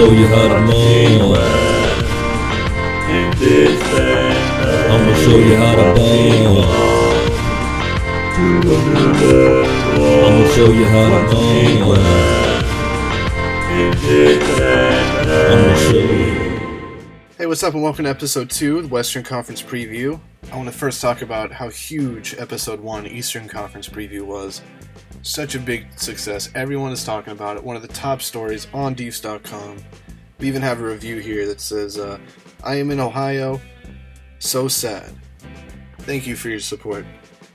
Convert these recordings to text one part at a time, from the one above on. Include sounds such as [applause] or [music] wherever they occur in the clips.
show you how to moan. I'ma show you how to bone. I'ma show you how to bone. I'ma show you. Hey, what's up, and welcome to episode two, of the Western Conference Preview. I want to first talk about how huge episode one, Eastern Conference Preview, was. Such a big success. Everyone is talking about it. One of the top stories on Deefz.com. We even have a review here that says, uh, I am in Ohio. So sad. Thank you for your support.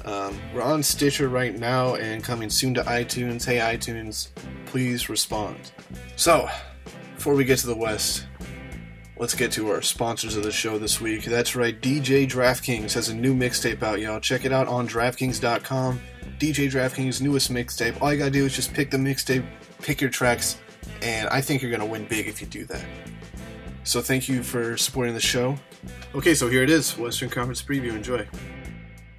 Um, we're on Stitcher right now and coming soon to iTunes. Hey, iTunes, please respond. So, before we get to the West, let's get to our sponsors of the show this week. That's right, DJ DraftKings has a new mixtape out, y'all. Check it out on DraftKings.com. DJ DraftKings' newest mixtape. All you gotta do is just pick the mixtape, pick your tracks, and I think you're gonna win big if you do that. So thank you for supporting the show. Okay, so here it is, Western Conference preview. Enjoy. Do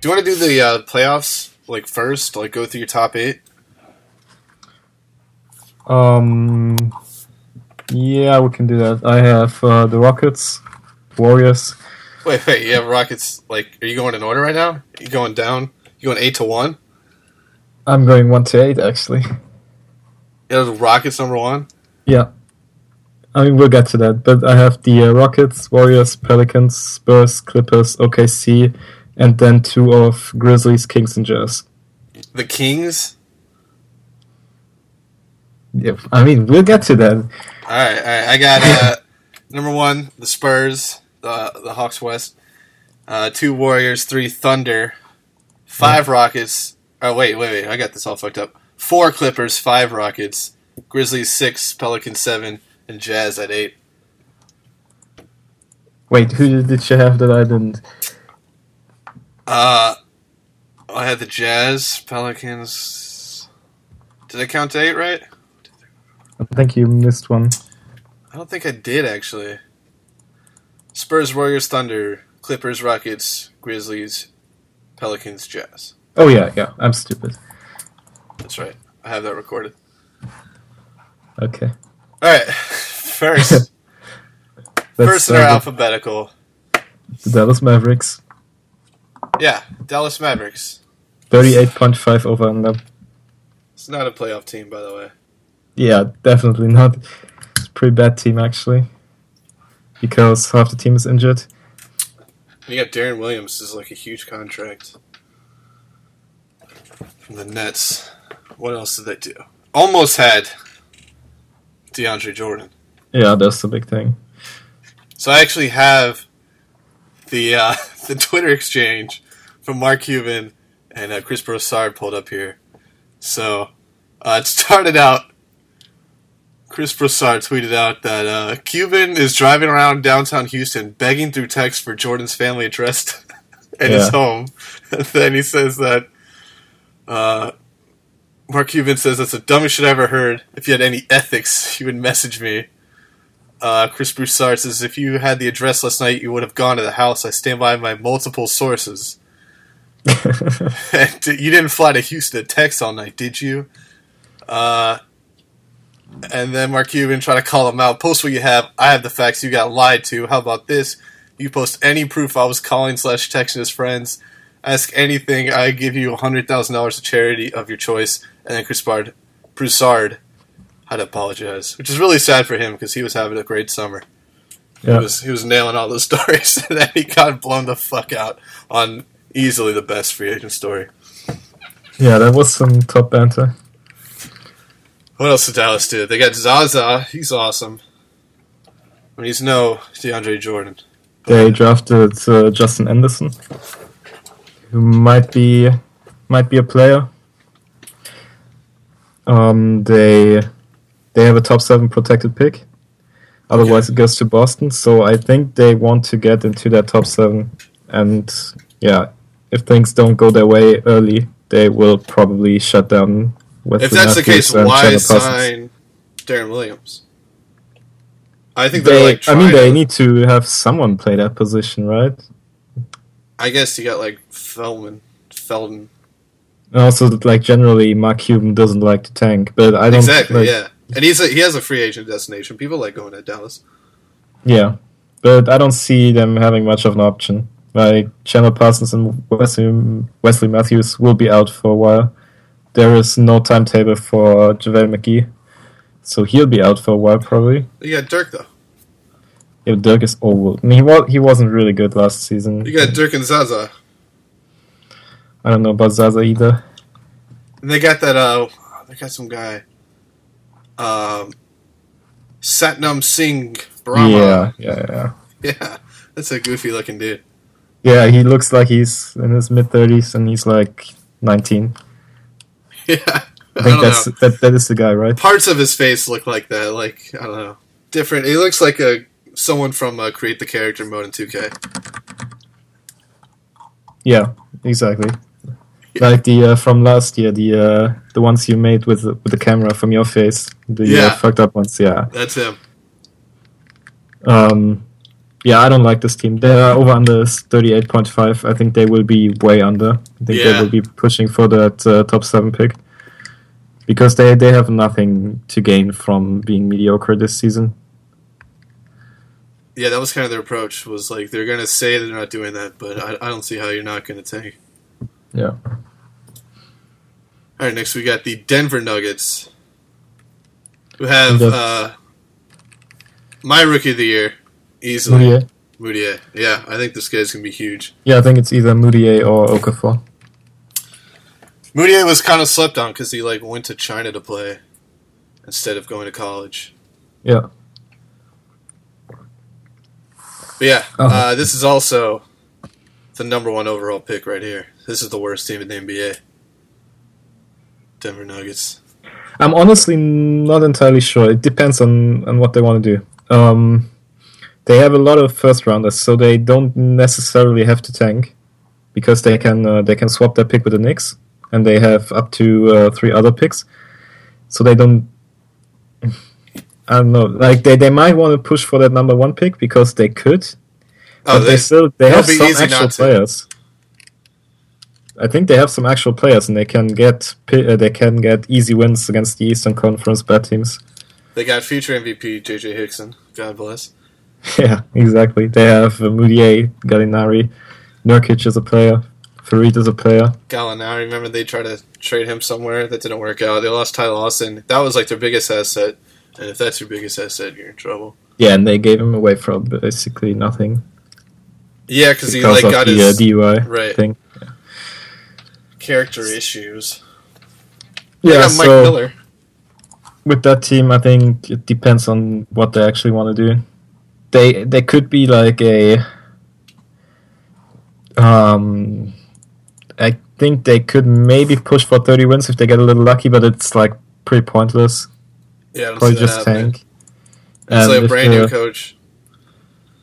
you want to do the uh, playoffs like first? Like go through your top eight? Um, yeah, we can do that. I have uh, the Rockets, Warriors. Wait, wait. You have Rockets. Like, are you going in order right now? Are you going down? You going eight to one? I'm going one to eight actually. You have the Rockets number one. Yeah, I mean we'll get to that, but I have the uh, Rockets, Warriors, Pelicans, Spurs, Clippers, OKC, and then two of Grizzlies, Kings, and Jazz. The Kings. Yeah, I mean we'll get to that. All right, all right. I got uh, [laughs] number one, the Spurs, the the Hawks West. Uh, two Warriors, three Thunder, five Rockets. Oh wait, wait, wait! I got this all fucked up. Four Clippers, five Rockets, Grizzlies six, Pelicans seven, and Jazz at eight. Wait, who did you have that I didn't? Uh, I had the Jazz, Pelicans. Did I count to eight right? I think you missed one. I don't think I did actually. Spurs, Warriors, Thunder, Clippers, Rockets, Grizzlies, Pelicans, Jazz. Oh yeah, yeah. I'm stupid. That's right. I have that recorded. Okay. All right. [laughs] First, [laughs] first in our uh, alphabetical. the Dallas Mavericks, Yeah, Dallas Mavericks. thirty-eight point five over under. It's not a playoff team, by the way. Yeah, definitely not. It's a pretty bad team actually, because half the team is injured. You got Deron Williams is like a huge contract from the Nets. What else did they do? Almost had DeAndre Jordan. Yeah, that's the big thing. So I actually have the uh, [laughs] the Twitter exchange from Mark Cuban and uh, Chris Broussard pulled up here. So uh, it started out. Chris Broussard tweeted out that uh, Cuban is driving around downtown Houston begging through text for Jordan's family address [laughs] at his home. And [laughs] then he says that uh, Mark Cuban says that's the dumbest shit I ever heard. If you had any ethics, you would message me. Uh, Chris Broussard says, if you had the address last night, you would have gone to the house. I stand by my multiple sources. [laughs] And you didn't fly to Houston to text all night, did you? Uh, and then Mark Cuban tried to call him out. Post what you have. I have the facts. You got lied to. How about this? You post any proof I was calling slash texting his friends. Ask anything. I give you hundred thousand dollars to charity of your choice. And then Chris Bard, Broussard had to apologize, which is really sad for him because he was having a great summer. He was he was nailing all those [laughs] stories, and then he got blown the fuck out on easily the best free agent story. yeah, that was some top banter. What else did Dallas do? They got Zaza. He's awesome. I mean, he's no DeAndre Jordan. They drafted uh, Justin Anderson, who might be might be a player. Um, they they have a top seven protected pick. Otherwise, it goes to Boston. So I think they want to get into that top seven. And yeah, if things don't go their way early, they will probably shut down. If that's the case, why sign Deron Williams? I think they're They, like. I mean, they to- need to have someone play that position, right? I guess you got like Feldman, Felton. And also, like generally, Mark Cuban doesn't like to tank, but I don't Exactly. like, yeah. and he's a, he has a free agent destination. People like going to Dallas. Yeah, but I don't see them having much of an option. Like Chandler Parsons and Wesley, Wesley Matthews will be out for a while. There is no timetable for JaVale McGee, so he'll be out for a while probably. You got Dirk though. Yeah, Dirk is old. I mean, he was he wasn't really good last season. You got Dirk and Zaza, I don't know about Zaza either. and they got that. Uh, they got some guy. Um, Satnam Singh Bhamara. Yeah, yeah, yeah. yeah, [laughs] that's a goofy looking dude. Yeah, he looks like he's in his mid thirties and he's like nineteen. [laughs] Yeah, I, I think don't that's know. that that is the guy, right? Parts of his face look like that. Like I don't know, different. He looks like a someone from uh, Create the Character mode in 2K. Yeah, exactly. Like the uh, from last year, the uh, the ones you made with the, with the camera from your face, the Yeah. uh, fucked up ones. Yeah, That's him. um, yeah. I don't like this team. They're over under thirty eight point five. I think they will be way under. I think they will be pushing for that uh, top seven pick because they they have nothing to gain from being mediocre this season. Yeah, that was kind of their approach. Was like they're gonna say they're not doing that, but I, I don't see how you're not gonna tank. Yeah. All right, next we got the Denver Nuggets, who have uh, my rookie of the year easily. Mudiay. Mudiay. Yeah, I think this guy's gonna be huge. Yeah, I think it's either Mudiay or Okafor. Mudiay was kind of slept on because he like went to China to play instead of going to college. Yeah. But yeah, Oh. uh, this is also the number one overall pick right here. This is the worst team in the NBA. Denver Nuggets. I'm honestly not entirely sure. It depends on, on what they want to do. Um, they have a lot of first rounders, so they don't necessarily have to tank because they can uh, they can swap their pick with the Knicks, and they have up to uh, three other picks. So they don't. I don't know. Like they, they might want to push for that number one pick because they could, Oh, but they, they, still they have some actual players. I think they have some actual players, and they can get uh, they can get easy wins against the Eastern Conference bad teams. they got future MVP JJ Hickson. God bless. [laughs] Yeah, exactly. They have uh, Mudiay, Gallinari, Nurkic is a player, Faried as a player. Gallinari. Remember they tried to trade him somewhere that didn't work out. They lost Ty Lawson. That was like their biggest asset. And if that's your biggest asset, you're in trouble. Yeah, and they gave him away for basically nothing Yeah, because he like got the his uh, DUI right. thing. character issues. Yeah, so Miller. with that team, I think it depends on what they actually want to do. They they could be like a. Um, I think they could maybe push for thirty wins if they get a little lucky, but it's like pretty pointless. Yeah, Probably just happening. tank. It's like a brand the- new coach.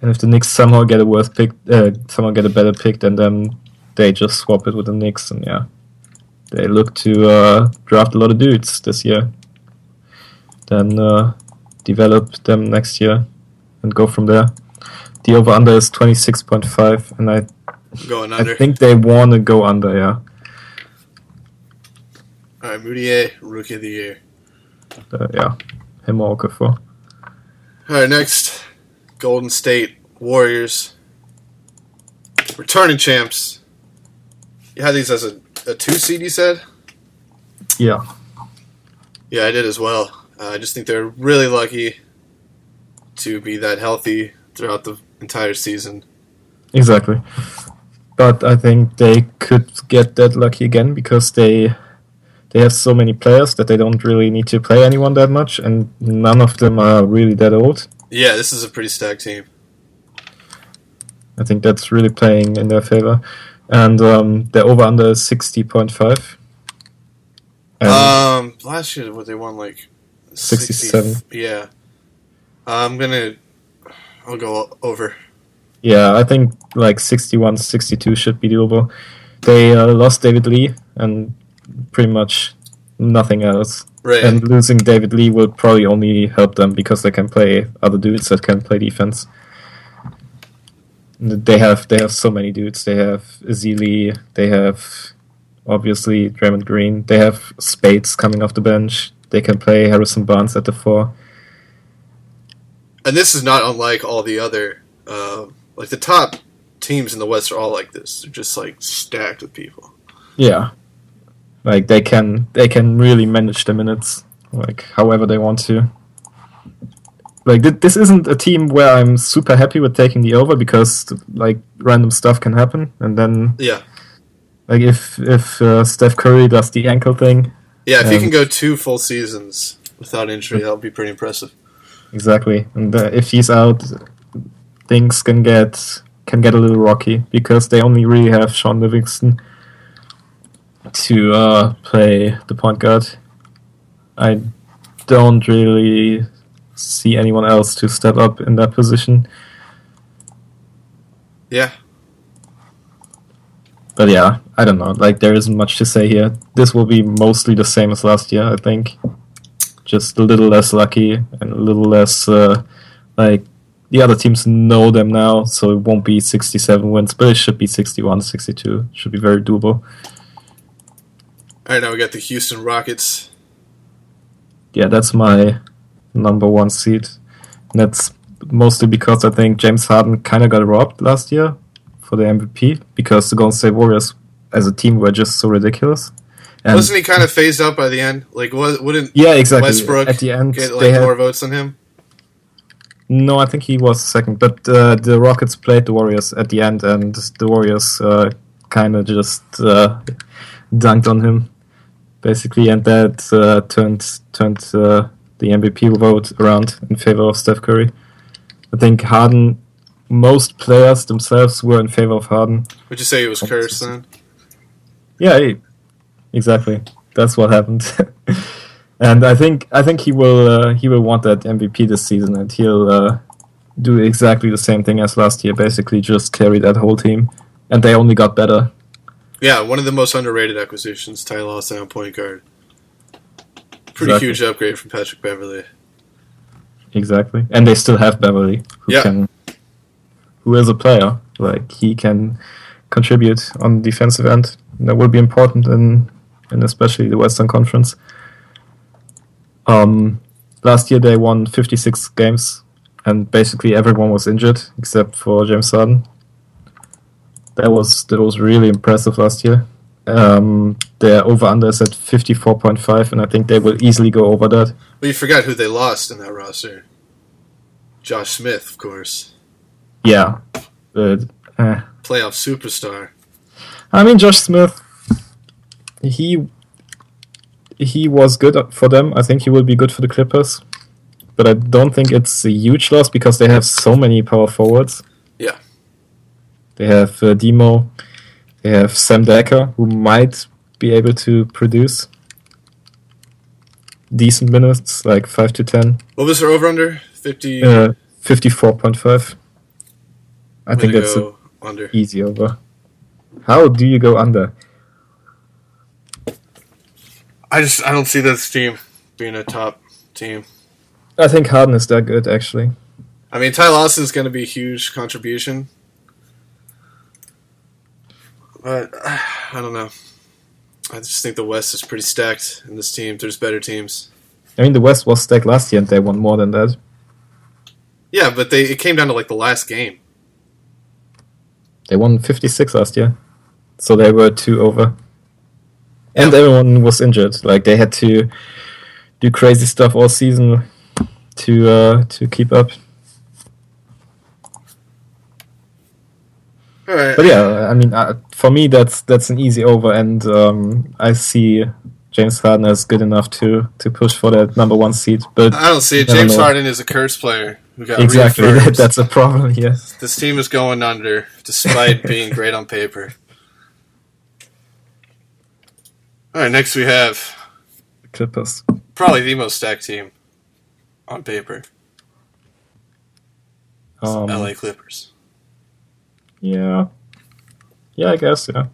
And if the Knicks somehow get a worse pick, uh, somehow get a better pick, then them they just swap it with the Knicks, and yeah, they look to uh, draft a lot of dudes this year. Then uh, develop them next year and go from there. The over under is twenty six point five, and I Going I think they want to go under. Yeah, All right, Mudiay, rookie of the year. uh, yeah, him or Okafor. All right, next, Golden State Warriors, returning champs. You had these as a, a two seed, you said? Yeah, Yeah, I did as well. Uh, I just think they're really lucky to be that healthy throughout the entire season. exactly. But I think they could get that lucky again because they they have so many players that they don't really need to play anyone that much, and none of them are really that old. Yeah, this is a pretty stacked team. I think that's really playing in their favor. And um, they're over under sixty point five. Um, last year, what they won like 67. 60 Yeah, I'm gonna. I'll go over. yeah, I think like 61, 62 should be doable. They uh, lost David Lee and pretty much nothing else. Right. And losing David Lee will probably only help them because they can play other dudes that can play defense. They have they have so many dudes. They have Ezeli. They have obviously Draymond Green. They have Speights coming off the bench. They can play Harrison Barnes at the four. And this is not unlike all the other, uh, like the top teams in the West are all like this. They're just like stacked with people. Yeah, like they can they can really manage the minutes like however they want to. Like th- this isn't a team where I'm super happy with taking the over because like random stuff can happen, and then Yeah, like if if uh, Steph Curry does the ankle thing, yeah. If you can go two full seasons without injury, that would be pretty impressive. Exactly, and uh, if he's out, things can get can get a little rocky because they only really have Shaun Livingston to uh, play the point guard. I don't really see anyone else to step up in that position. Yeah, But yeah, I don't know. Like there isn't much to say here. This will be mostly the same as last year, I think. Just a little less lucky and a little less uh, like the other teams know them now, so it won't be 67 wins, but it should be 61, 62. Should be very doable. All right, now we got the Houston Rockets. Yeah, that's my number one seed. And that's mostly because I think James Harden kind of got robbed last year for the MVP because the Golden State Warriors as a team were just so ridiculous. And Wasn't he kind of phased out by the end? Like, wa- wouldn't yeah, exactly. Westbrook at the end, get they like had more votes than him? no. I think he was second, but uh, the Rockets played the Warriors at the end, and the Warriors uh, kind of just uh, dunked on him, basically, and that uh, turned turned uh, the MVP vote around in favor of Steph Curry. I think Harden. Most players themselves were in favor of Harden. Would you say it was cursed then? Yeah, he- exactly. That's what happened. [laughs] and I think I think he will uh, he will want that MVP this season, and he'll uh, do exactly the same thing as last year. Basically, just carry that whole team, and they only got better. Yeah, one of the most underrated acquisitions, Ty on point guard. Pretty Exactly. huge upgrade from Patrick Beverley. Exactly, and they still have Beverley, who Yeah. can, who is a player. Like he can contribute on the defensive end. And that will be important in, in especially the Western Conference. Um, last year they won 56 games, and basically everyone was injured except for James Harden. That was that was really impressive last year. Um, their over under is at 54.5, and I think they will easily go over that. Well, you forgot who they lost in that roster. Josh Smith, of course. Yeah, eh. Playoff superstar. I mean, Josh Smith, he he was good for them. I think he will be good for the Clippers, but I don't think it's a huge loss because they have so many power forwards. Yeah. They have uh, Demo, they have Sam Dekker, who might be able to produce decent minutes, like five to ten. What was their over under? 50. Uh, Fifty-four point five. I think that's under. easy over. How do you go under? I just I don't see this team being a top team. I think Harden is that good, actually. I mean, Ty Lawson's going to be a huge contribution, but [sighs] I don't know. I just think the West is pretty stacked in this team. There's better teams. I mean, the West was stacked last year, and they won more than that. Yeah, but they it came down to like the last game. They won 56 last year, so they were two over. And everyone was injured. Like they had to do crazy stuff all season to uh, to keep up. Right. But yeah, I mean, uh, for me, that's that's an easy over, and um, I see James Harden as good enough to to push for that number one seed. But I don't see it. James. Harden is a curse player who got exactly, [laughs] that's a problem [laughs] Yes, This team is going under despite being great on paper. All right, next we have Clippers. probably the most stacked team on paper. Um, LA Clippers. Yeah. Yeah, I guess, yeah.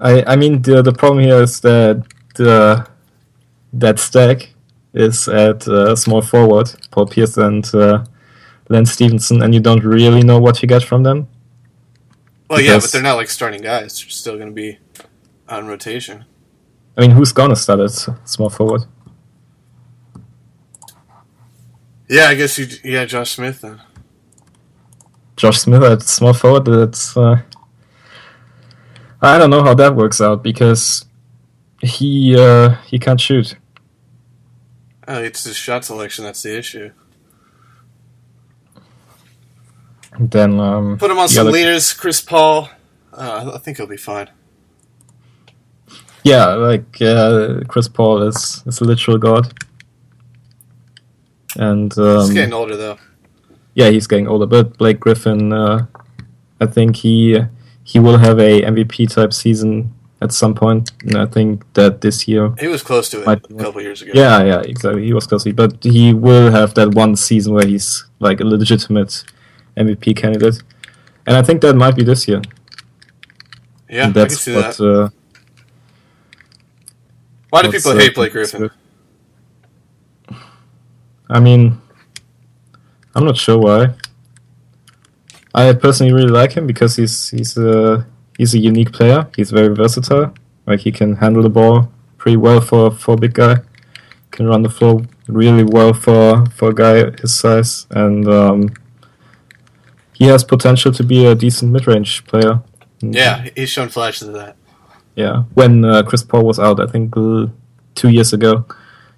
I I mean the the problem here is that the that stack is at uh, small forward, Paul Pierce and uh, Lance Stephenson, and you don't really know what you get from them. Well, yeah, but they're not like starting guys. They're still going to be on rotation. I mean, who's gonna start at small forward? Yeah, I guess you. Yeah, Josh Smith then. Josh Smith at small forward. That's uh, I don't know how that works out because he uh, he can't shoot. Oh, it's his shot selection that's the issue. Then um, Put him on some other- leaders, Chris Paul. Uh, I think he'll be fine. Yeah, like uh, Chris Paul is is a literal god, and um, He's getting older though. yeah, he's getting older. But Blake Griffin, uh, I think he he will have a MVP type season at some point. and I think that this year. He was close to it Might- a couple years ago. Yeah, yeah, exactly. He was close, to it, but he will have that one season where he's like a legitimate MVP candidate, and I think that might be this year. yeah, I can that's see what. that. Uh, Why do people hate Blake Griffin? I mean, I'm not sure why. I personally really like him because he's he's a he's a unique player. He's very versatile. Like he can handle the ball pretty well for for a big guy. Can run the floor really well for for a guy his size, and um, he has potential to be a decent mid range player. Yeah, he's shown flashes of that. Yeah, when uh, Chris Paul was out, I think uh, two years ago,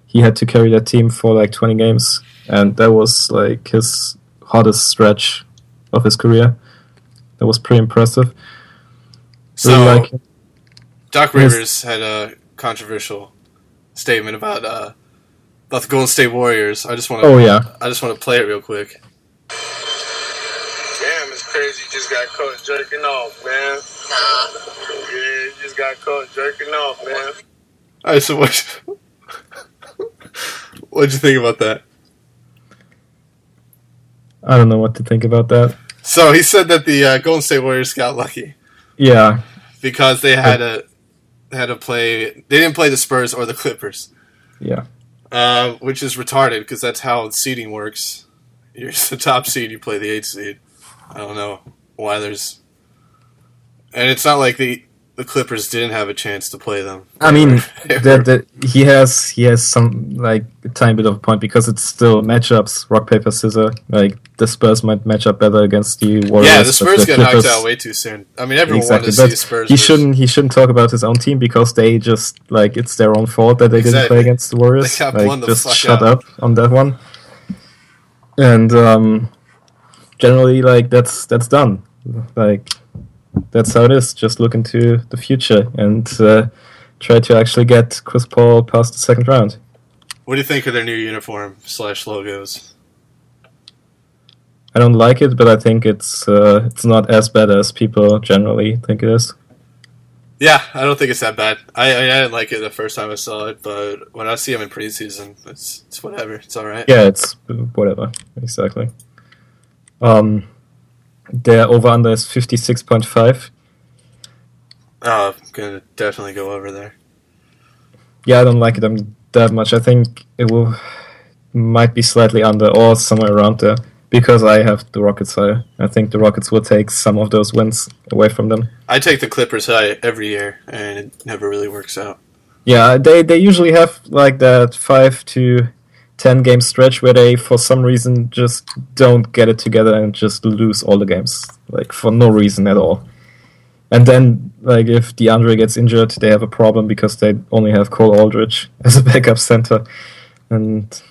he had to carry that team for like 20 games, and that was like his hottest stretch of his career. That was pretty impressive. So Really like. Doc Yes. Rivers had a controversial statement about uh, about the Golden State Warriors. I just want to. Oh yeah, I just want to play it real quick. Damn, it's crazy. You just got caught jerking off, man. Yeah, just got caught jerking off, man. All right, so what? What'd you think about that? I don't know what to think about that. So he said that the uh, Golden State Warriors got lucky Yeah, because they had a had to play. They didn't play the Spurs or the Clippers, yeah, uh, which is retarded because that's how seeding works. You're the top seed, you play the eighth seed. I don't know why there's, and it's not like the the Clippers didn't have a chance to play them. I mean [laughs] that, that he has he has some like a tiny bit of a point because it's still matchups rock paper scissors. Like the Spurs might match up better against the Warriors. yeah, the Spurs got Clippers- knocked out way too soon. I mean, everyone Exactly, wanted to see Spurs. he versus- shouldn't he shouldn't talk about his own team because they just like it's their own fault that they didn't play against the Warriors. They like the just shut out. up on that one. And um, generally, like that's that's done. Like that's how it is. Just look into the future and uh, try to actually get Chris Paul past the second round. What do you think of their new uniform slash logos? I don't like it, but I think it's uh, it's not as bad as people generally think it is. Yeah, I don't think it's that bad. I I, didn't like it the first time I saw it, but when I see them in preseason, it's it's whatever. It's all right. Yeah, it's whatever. Exactly. Um, their over under is fifty six point five. Oh, I'm gonna definitely go over there. Yeah, I don't like it um, that much. I think it will might be slightly under or somewhere around there because I have the Rockets higher. I think the Rockets will take some of those wins away from them. I take the Clippers high every year, and it never really works out. Yeah, they they usually have like that five to ten game stretch where they for some reason just don't get it together and just lose all the games like for no reason at all. And then like if DeAndre gets injured, they have a problem because they only have Cole Aldrich [laughs] as a backup center. And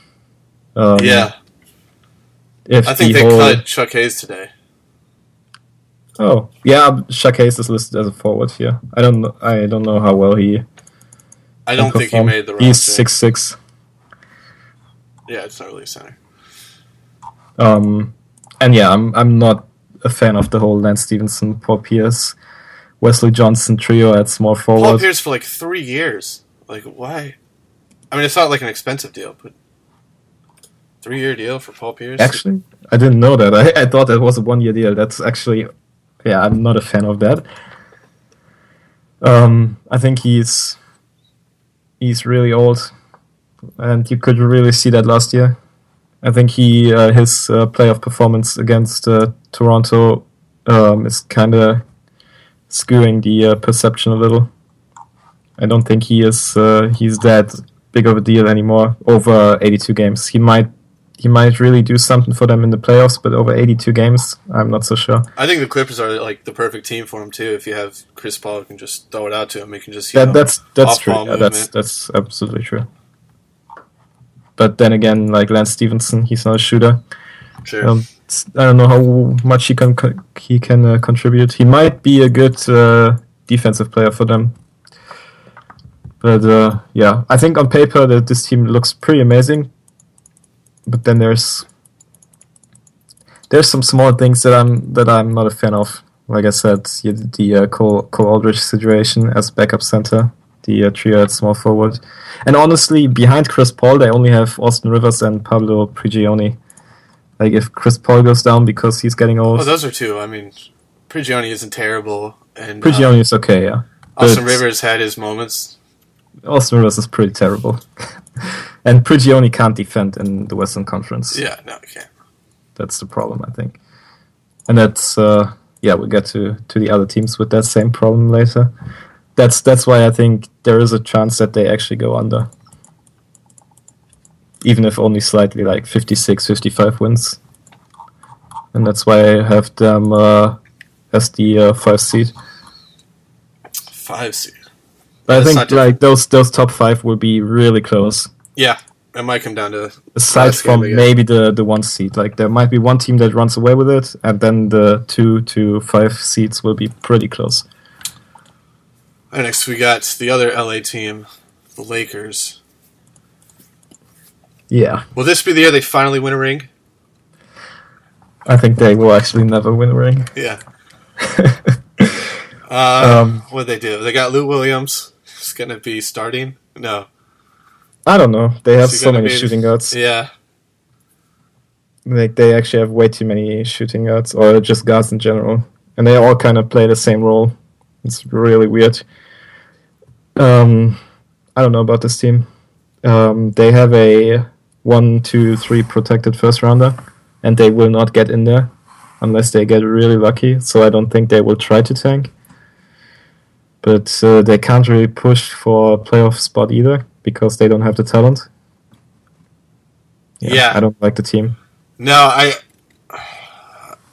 um, yeah, if I think the they whole, cut Chuck Hayes today. Oh yeah, Chuck Hayes is listed as a forward here. I don't know. I don't know how well he. I don't think he made the roster. He's six six. Yeah, it's not really a center. Um, and yeah, I'm I'm not a fan of the whole Lance Stephenson, Paul Pierce, Wesley Johnson trio at small Paul forward. Pierce for like three years. Like why? I mean, it's not like an expensive deal, but three year deal for Paul Pierce. Actually, I didn't know that. I, I thought that was a one year deal. That's actually, yeah, I'm not a fan of that. Um, I think he's he's really old, and you could really see that last year. I think he uh, his uh, playoff performance against uh, Toronto um, is kind of skewing the uh, perception a little. I don't think he is uh, he's that big of a deal anymore over 82 games. He might he might really do something for them in the playoffs, but over 82 games, I'm not so sure. I think the Clippers are like the perfect team for him too. If you have Chris Paul, you can just throw it out to him. He can just you That, know, that's that's true. Yeah, that's that's absolutely true. But then again, like Lance Stephenson, he's not a shooter. sure. Um, I don't know how much he can he can uh, contribute. He might be a good uh, defensive player for them. But uh, yeah, I think on paper that this team looks pretty amazing. But then there's there's some small things that I'm that I'm not a fan of. Like I said, you- the uh, Cole, Cole Aldrich situation as backup center, the uh, trio at small forward, and honestly, behind Chris Paul, they only have Austin Rivers and Pablo Prigioni. Like if Chris Paul goes down because he's getting old, Oh, those are two. I mean, Prigioni isn't terrible, and Prigioni uh, is okay, yeah. Austin but- Rivers had his moments. Austin Rivers is pretty terrible, [laughs] and Prigioni can't defend in the Western Conference. Yeah, no, can't. That's the problem, I think. And that's uh, yeah, we'll get to to the other teams with that same problem later. That's that's why I think there is a chance that they actually go under. Even if only slightly like 56, 55 wins. And that's why I have them uh, as the uh, five seed. Five seed. But I think like those those top five will be really close. Yeah, it might come down to Aside from maybe the the one seed, like there might be one team that runs away with it, and then the two to five seeds will be pretty close. And next, we got the other LA team, the Lakers. Yeah, Will this be the year they finally win a ring? I think they will actually never win a ring. Yeah. [laughs] Uh, Um, what they do? They got Lou Williams. He's gonna be starting. No. I don't know. They have so many be- shooting guards. Yeah. Like they actually have way too many shooting guards, or just guards in general, and they all kind of play the same role. It's really weird. Um, I don't know about this team. Um, they have a one, two, three protected first rounder, and they will not get in there unless they get really lucky. So I don't think they will try to tank. But uh, they can't really push for a playoff spot either because they don't have the talent. Yeah. I don't like the team. No, I.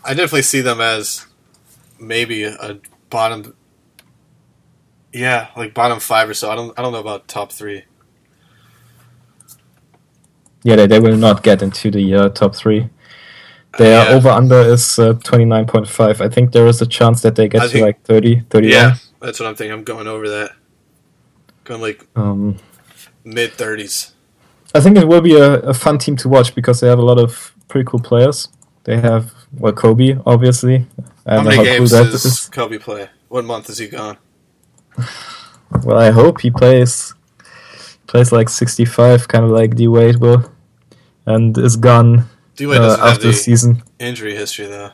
I definitely see them as maybe a bottom. Yeah, like bottom five or so. I don't. I don't know about top three. Yeah, they, they will not get into the uh, top three. Their Yeah. over under is uh, 29.5. I think there is a chance that they get I to think- like 30, 31. Yeah, that's what I'm thinking. I'm going over that. Going like Um, mid thirties. I think it will be a, a fun team to watch because they have a lot of pretty cool players. They have, well, Kobe, obviously. I How many how cool games that does is. Kobe play? What month is he gone? Well, I hope he plays plays like 65, kind of like D Wade will, and is gone D Wade uh, after the season. injury history though.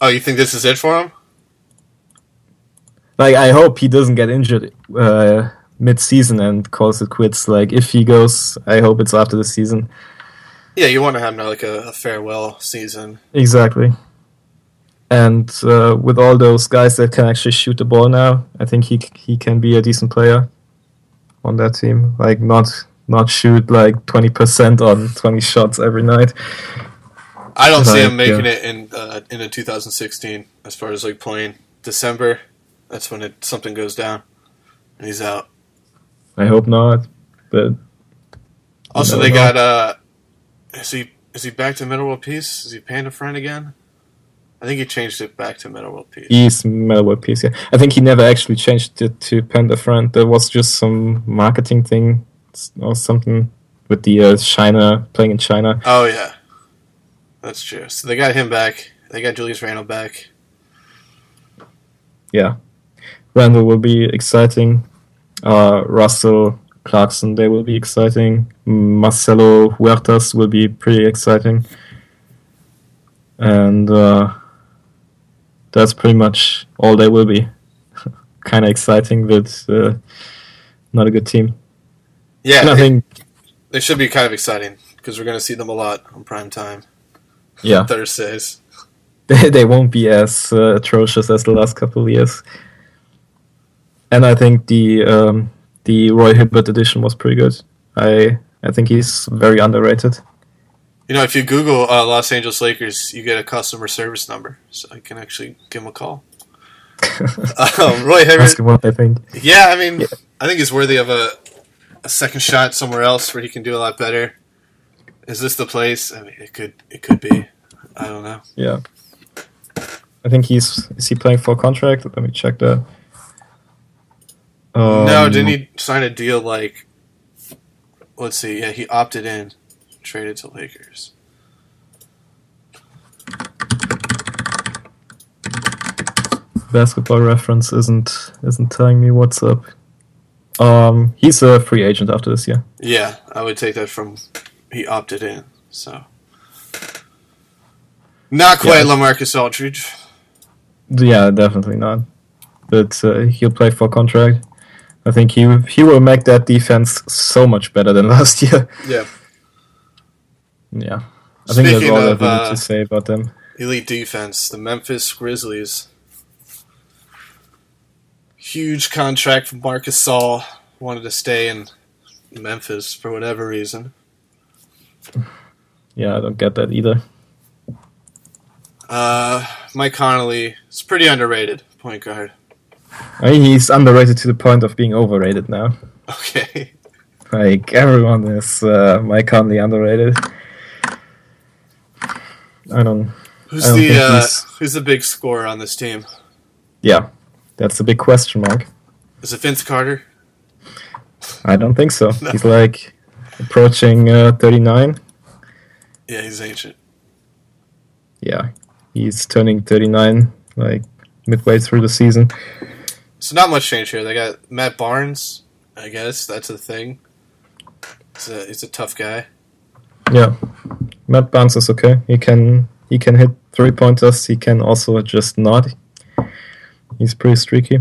Oh, you think this is it for him? like I hope he doesn't get injured uh, mid-season and calls it quits. Like if he goes, I hope it's after the season. Yeah, you want to have now like a, a farewell season. Exactly. And uh, with all those guys that can actually shoot the ball now, I think he he can be a decent player on that team. Like not not shoot like twenty percent on twenty shots every night. I don't see Like, him making yeah. it in uh, in a 2016 as far as like playing December. That's when it something goes down, and he's out. I hope not. But Also, they know. got uh, is he is he back to Metta World Peace? Is he Panda Friend again? I think he changed it back to Metta World Peace. he's Metta World Peace. Yeah. I think he never actually changed it to Panda Front. There was just some marketing thing or something with the uh, China playing in China. Oh yeah, that's true. So they got him back. They got Julius Randle back. yeah, Randle will be exciting. Uh, Russell Clarkson, they will be exciting. Marcelo Huertas will be pretty exciting. And uh, that's pretty much all they will be. [laughs] kind of exciting, but uh, not a good team. Yeah, think, they should be kind of exciting because we're going to see them a lot on prime time yeah, [laughs] Thursdays. [laughs] they, they won't be as uh, atrocious as the last couple of years. and I think the um, the Roy Hibbert edition was pretty good. I I think he's very underrated. You know, if you Google uh, Los Angeles Lakers, you get a customer service number, so I can actually give him a call. [laughs] um, Roy Hibbert, Ask him what they think. yeah, I mean, I think he's worthy of a, a second shot somewhere else where he can do a lot better. Is this the place? I mean, it could, it could be. I don't know. Yeah. I think he's is he playing for a contract? Let me check that. Um, no, didn't he sign a deal like? Let's see. Yeah, he opted in, traded to Lakers. Basketball reference isn't isn't telling me what's up. Um, he's a free agent after this year. Yeah, I would take that from he opted in. So not quite Yeah. Lamarcus Aldridge. Yeah, definitely not. But uh, he'll play for contract. I think he he will make that defense so much better than [laughs] last year. Yeah, Yeah, I think that's Speaking all I of, really uh, to say about them. elite defense. The Memphis Grizzlies. Huge contract from Marc Gasol. Wanted to stay in Memphis for whatever reason. Yeah, I don't get that either. Uh, Mike Conley is pretty underrated point guard. I mean, he's underrated to the point of being overrated now. Okay. Like everyone is uh, Mike Conley underrated. I don't. Who's I don't the uh, who's the big scorer on this team? Yeah, that's a big question mark. Is it Vince Carter? I don't think so. [laughs] No. He's like approaching uh, 39. Yeah, he's ancient. Yeah, he's turning 39 like midway through the season. So not much change here. They got Matt Barnes. I guess that's a thing. He's a he's a tough guy. Yeah, Matt Barnes is okay. He can he can hit three pointers. He can also just not. He's pretty streaky.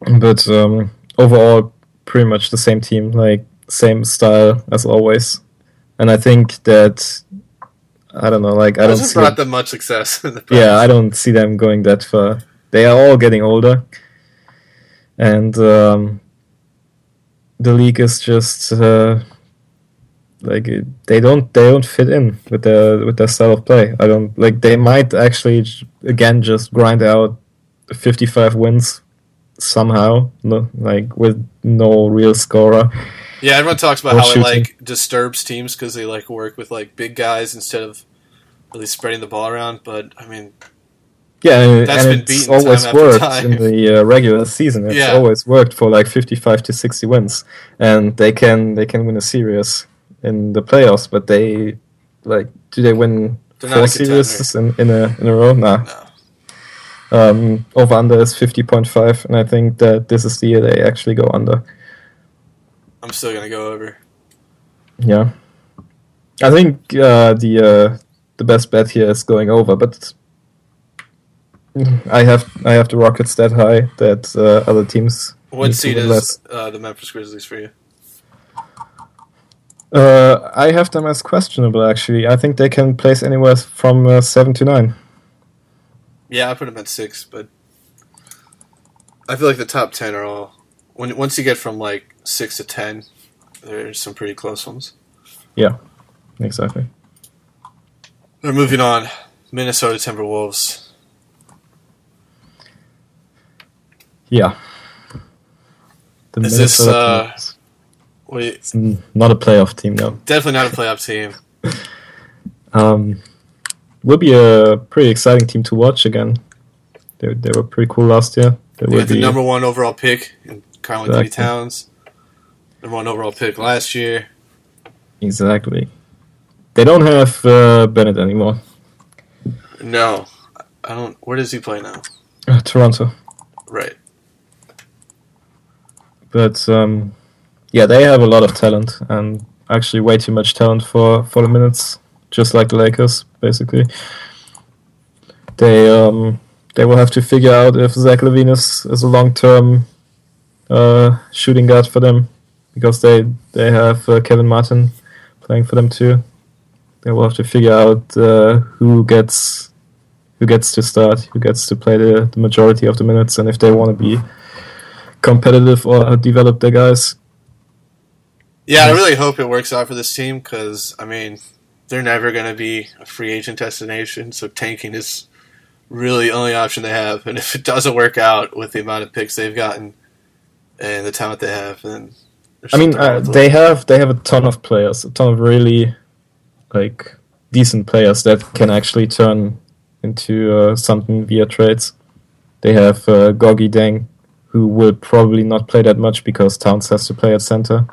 But um, overall, pretty much the same team, like same style as always. And I think that I don't know, like I don't see. brought them much success in the yeah, I don't see them going that far. They are all getting older, and um, the league is just uh, like they don't they don't fit in with their with their style of play. I don't like they might actually again just grind out fifty five wins somehow, no, like with no real scorer. Yeah, everyone talks about Or how it like disturbs teams because they like work with like big guys instead of really spreading the ball around. But I mean, Yeah, and, That's and been it's beaten always worked in the uh, regular season. It's Yeah. always worked for like fifty-five to sixty wins, and they can they can win a series in the playoffs. But they like do they win They're four series in, in a in a row? Nah. no. Um, over under is fifty point five, and I think that this is the year they actually go under. I'm still gonna go over. Yeah, I think uh, the uh, the best bet here is going over, but I have I have the Rockets that high that uh, other teams. What seed is uh, the Memphis Grizzlies for you? Uh, I have them as questionable. Actually, I think they can place anywhere from uh, seven to nine. Yeah, I put them at six, but I feel like the top ten are all. When once you get from like six to ten, there's some pretty close ones. Yeah, exactly. We're moving on. Minnesota Timberwolves. Yeah. The Is this, uh, Timberwolves. Wait, It's not a playoff team, no. definitely not a playoff team. [laughs] Um, will be a pretty exciting team to watch again. They, they were pretty cool last year. They They the be number one overall pick in Karl Anthony Exactly. Towns. Number one overall pick last year. exactly. They don't have uh, Bennett anymore. No, I don't. Where does he play now? Uh, Toronto, Right. but um, yeah, they have a lot of talent and actually way too much talent for for the minutes, just like the Lakers, basically. They um, they will have to figure out if Zach LaVine is, is a long term uh, shooting guard for them because they they have uh, Kevin Martin playing for them too. They will have to figure out uh, who gets who gets to start, who gets to play the, the majority of the minutes, and if they want to be competitive or develop their guys. Yeah, I really hope it works out for this team because I mean they're never going to be a free agent destination, so tanking is really the only option they have. And if it doesn't work out with the amount of picks they've gotten and the talent they have, then I mean, uh, they have they have a ton of players, a ton of really like decent players that can actually turn into uh, something via trades. They have uh, Gorgui Dieng, who will probably not play that much because Towns has to play at center.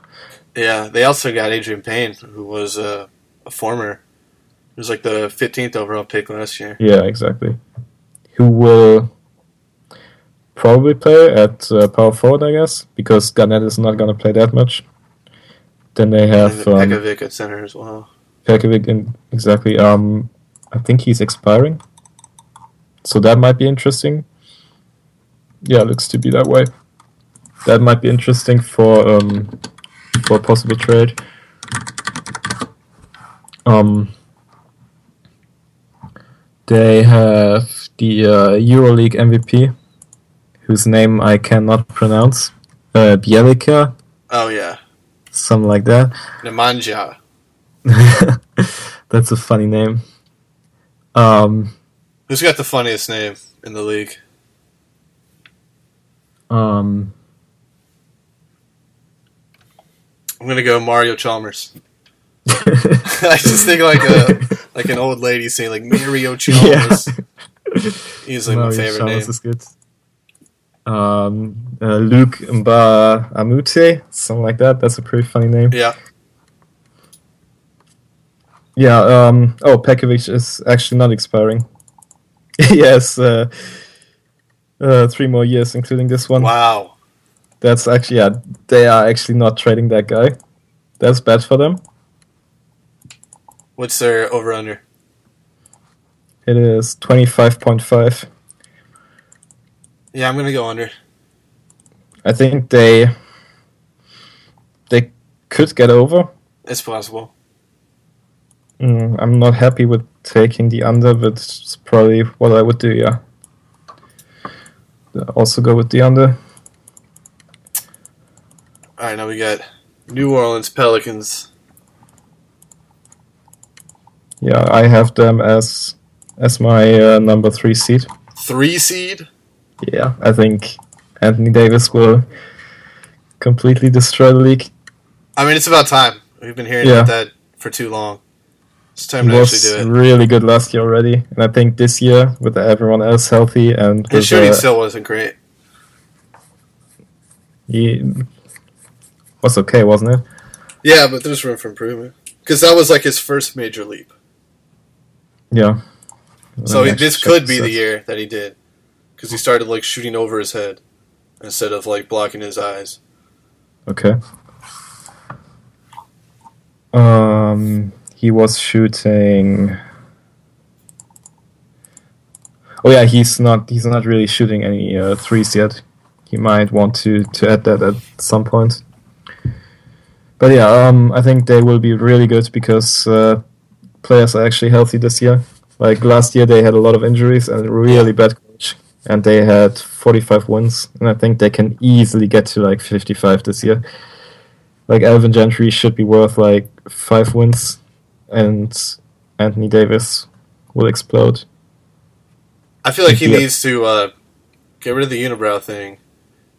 Yeah. They also got Adreian Payne, who was uh, a former. He was like the 15th overall pick last year. Yeah, exactly. Who will probably play at uh, power forward, I guess, because Garnett is not going to play that much. Then they And have um, Pekovic at center as well. Pekovic in exactly. Um, I think he's expiring, so that might be interesting. Yeah, looks to be that way. That might be interesting for um, for a possible trade. Um, they have the uh, EuroLeague MVP, whose name I cannot pronounce. Uh, Bjelica, Oh yeah, something like that. Nemanja. [laughs] That's a funny name. Um, Who's got the funniest name in the league? um, I'm gonna go Mario Chalmers. [laughs] [laughs] I just think like a like an old lady saying like Mario [laughs] Chalmers. Easily my Mario favorite Chalmers name. is good. Um, uh, Luke Mba Amute, something like that. That's a pretty funny name. Yeah, Yeah. Um. Oh, Pekovic is actually not expiring. yes. Uh, uh, three more years, including this one. wow. That's actually yeah. They are actually not trading that guy. That's bad for them. What's their over under? It is twenty five point five. Yeah, I'm gonna go under. I think they they could get over. It's possible. Mm, I'm not happy with taking the under, but it's probably what I would do. Yeah. Also go with the under. All right, now we got New Orleans Pelicans. Yeah, I have them as as my uh, number three seed. Three seed. Yeah, I think Anthony Davis will completely destroy the league. I mean, it's about time. We've been hearing Yeah. about that for too long. It's time He to was actually do it. really good last year already, and I think this year with everyone else healthy and His shooting uh, still wasn't great. he was okay, wasn't it? Yeah, but there's room for improvement because that was like his first major leap. Yeah. So he- this could be the year that he did, because he started like shooting over his head instead of like blocking his eyes. Okay. Um, he was shooting. Oh yeah, he's not. He's not really shooting any uh, threes yet. He might want to to add that at some point. But yeah, um, I think they will be really good because uh, players are actually healthy this year. Like last year, they had a lot of injuries and a really bad coach, and they had 45 wins. And I think they can easily get to like 55 this year like Alvin Gentry should be worth like five wins, and Anthony Davis will explode. I feel like he Yeah. needs to uh, get rid of the unibrow thing.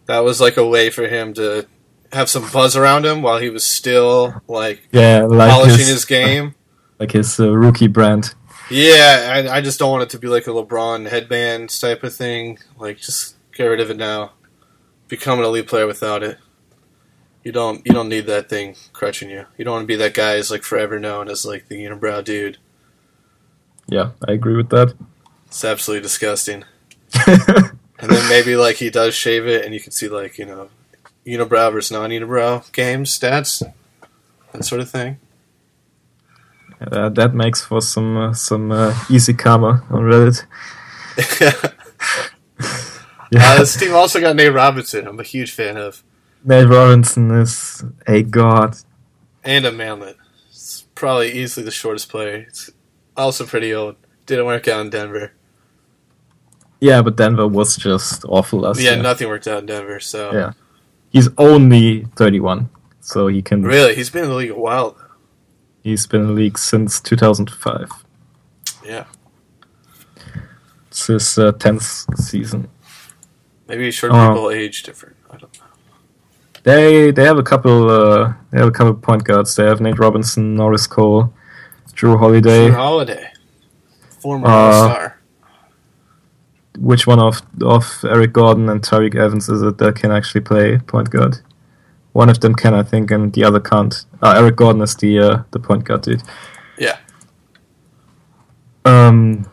That was like a way for him to have some buzz around him while he was still like Yeah, like polishing his, his game. like his uh, rookie brand. Yeah, I, I just don't want it to be like a LeBron headband type of thing. Like, just get rid of it now. Become an elite player without it. You don't you don't need that thing crutching you. You don't want to be that guy who's like forever known as like the unibrow dude. Yeah, I agree with that. It's absolutely disgusting. [laughs] And then maybe like he does shave it, and you can see like you know, unibrow versus non-unibrow games stats, that sort of thing. uh, that makes for some uh, some uh, easy karma on Reddit. [laughs] uh, this team also got Nate Robinson. I'm a huge fan of, Nate Robinson is a god. and a manlet. It's probably easily the shortest player. It's also pretty old. Didn't work out in Denver. Yeah, but Denver was just awful last Yeah, year. nothing worked out in Denver. So Yeah. He's only 31, so he can. Really, he's been in the league a while. though. He's been in the league since 2005. Yeah, It's his uh, 10th season. maybe short Oh. people age different. I don't know. They they have a couple uh, they have a couple point guards. They have Nate Robinson, Norris Cole, Jrue Holiday. Jrue Holiday, former Uh, All-Star. Which one of of Eric Gordon and Tyreke Evans is it that can actually play point guard? One of them can, I think, and the other can't. Uh, Eric Gordon is the uh, the point guard dude. Yeah, Um,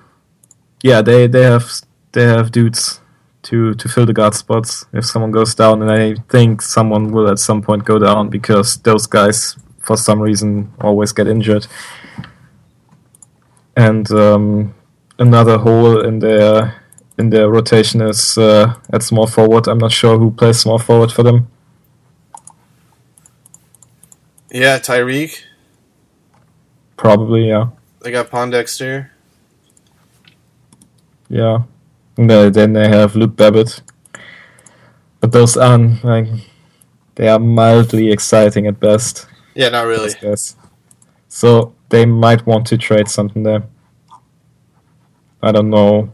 yeah, they they have they have dudes to to fill the guard spots if someone goes down, and I think someone will at some point go down because those guys, for some reason, always get injured. And um, another hole in their in their rotation is uh, at small forward. I'm not sure who plays small forward for them. yeah. Tyreke. Probably, yeah, They got Pondexter. yeah. And then they have Luke Babbitt. But those aren't like they are mildly exciting at best. Yeah, not really. guys. So they might want to trade something there. I don't know.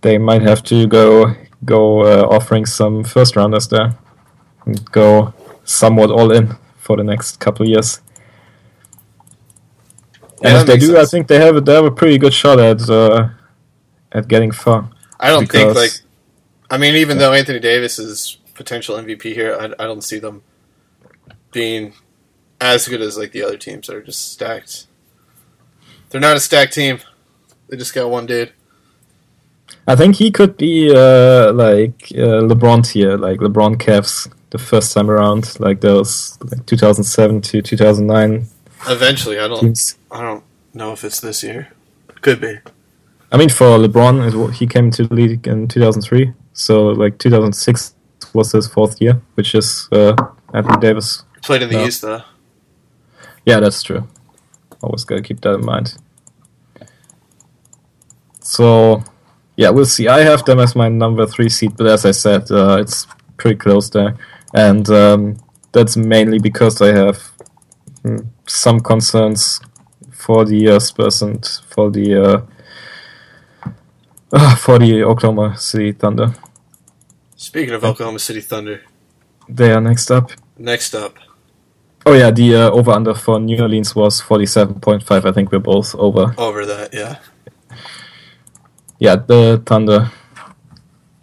They might have to go go uh, offering some first rounders there, and go somewhat all in for the next couple of years. And that if they do, I think they have a, they have a pretty good shot at uh, at getting far. I don't think like. I mean, even though Anthony Davis is potential MVP here, I, I don't see them being as good as like the other teams that are just stacked. They're not a stacked team. They just got one dude. I think he could be uh, like uh, LeBron tier, like LeBron Cavs the first time around, like those like 2007 to 2009 Eventually, I don't. teams. I don't know if it's this year. Could be. I mean, for LeBron, it, wa- he came to the league in 2003, so like 2006 was his fourth year, which is uh, Anthony Davis. Played in the No. East though. Yeah, that's true. Always gotta keep that in mind. So, yeah, we'll see. I have them as my number three seed, but as I said, uh, it's pretty close there, and um, that's mainly because I have mm, some concerns for the uh, Spurs and for the uh, uh, for the Oklahoma City Thunder. Speaking of Oklahoma City Thunder, They are next up. next up, Oh yeah, the uh, over under for New Orleans was forty seven point five. I think we're both over. over that, yeah. Yeah, the Thunder.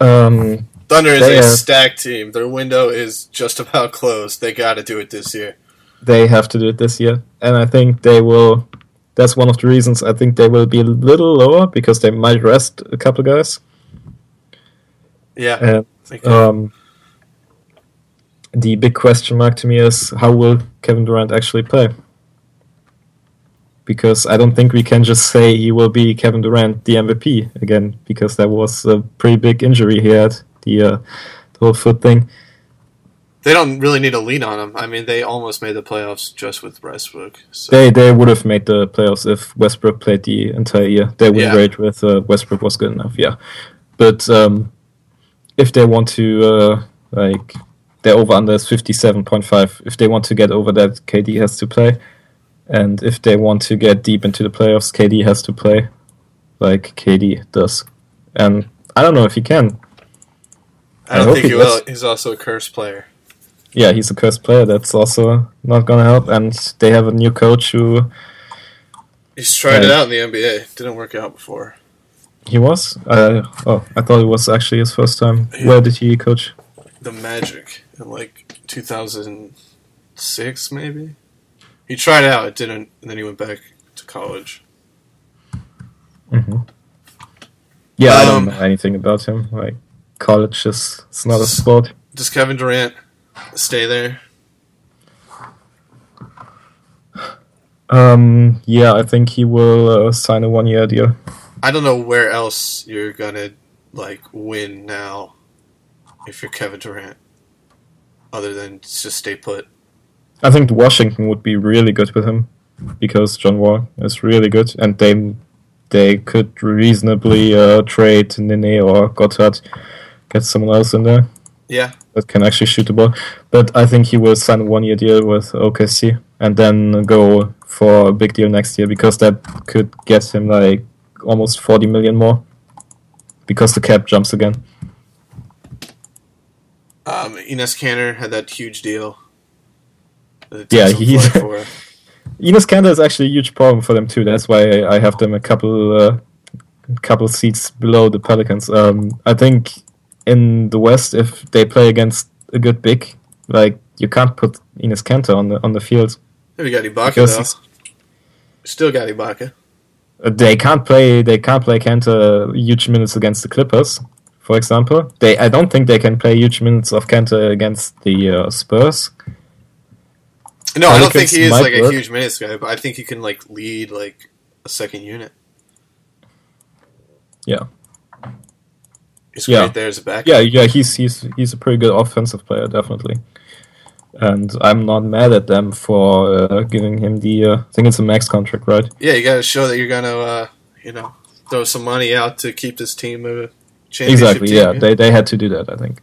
Um, Thunder is a are- stacked team. Their window is just about closed. They got to do it this year. they have to do it this year, and I think they will. That's one of the reasons I think they will be a little lower because they might rest a couple guys. Yeah. And um, the big question mark to me is how will Kevin Durant actually play? Because I don't think we can just say he will be Kevin Durant, the MVP again, because that was a pretty big injury he had, the, uh, the whole foot thing. they don't really need to lean on him. I mean, they almost made the playoffs just with Westbrook. So. They they would have made the playoffs if Westbrook played the entire year. They would Yeah. rate with uh, Westbrook was good enough, yeah. But um, if they want to uh, like their over under is fifty seven point five. If they want to get over that, KD has to play, and if they want to get deep into the playoffs, KD has to play, like KD does. And I don't know if he can. I I don't hope think he will. He's also a cursed player. Yeah, he's a cursed player. That's also not gonna help. And they have a new coach who He's tried it out in the NBA. Didn't work out before. He was? Uh, oh, I thought it was actually his first time. Yeah. Where did he coach? The Magic in like 2006, maybe. He tried it out. It didn't. And then he went back to college. hmm Yeah, I don't Um, know anything about him. Like, college is it's not a sport. Does Kevin Durant stay there? Um, yeah, I think he will uh, sign a one-year deal. I don't know where else you're gonna like win now if you're Kevin Durant, other than just stay put. I think Washington would be really good with him because John Wall is really good, and they they could reasonably uh, trade Nene or Gortat, get someone else in there. Yeah, that can actually shoot the ball. But I think he will sign a one-year deal with OKC and then go for a big deal next year because that could get him like almost 40 million more because the cap jumps again. um, Enes Kanter had that huge deal. Yeah, he's- Enes Kanter is actually a huge problem for them too. That's why I have them a couple uh, couple seats below the Pelicans. Um, I think in the West, if they play against a good big, like you can't put Enes Kanter on the on the field. You got Ibaka? Still got Ibaka. Uh, They can't play. They can't play Kanter huge minutes against the Clippers, for example. They. I don't think they can play huge minutes of Kanter against the uh, Spurs. No, I don't think he is like a huge minutes guy, but I think he can like lead like a second unit. Yeah. He's Yeah. there as a backup. Yeah, yeah, he's he's he's a pretty good offensive player, definitely. And I'm not mad at them for uh, giving him the. Uh, I think it's a max contract, right? Yeah, you got to show that you're gonna, uh, you know, throw some money out to keep this team a championship Exactly. team. Yeah, they they had to do that. I think.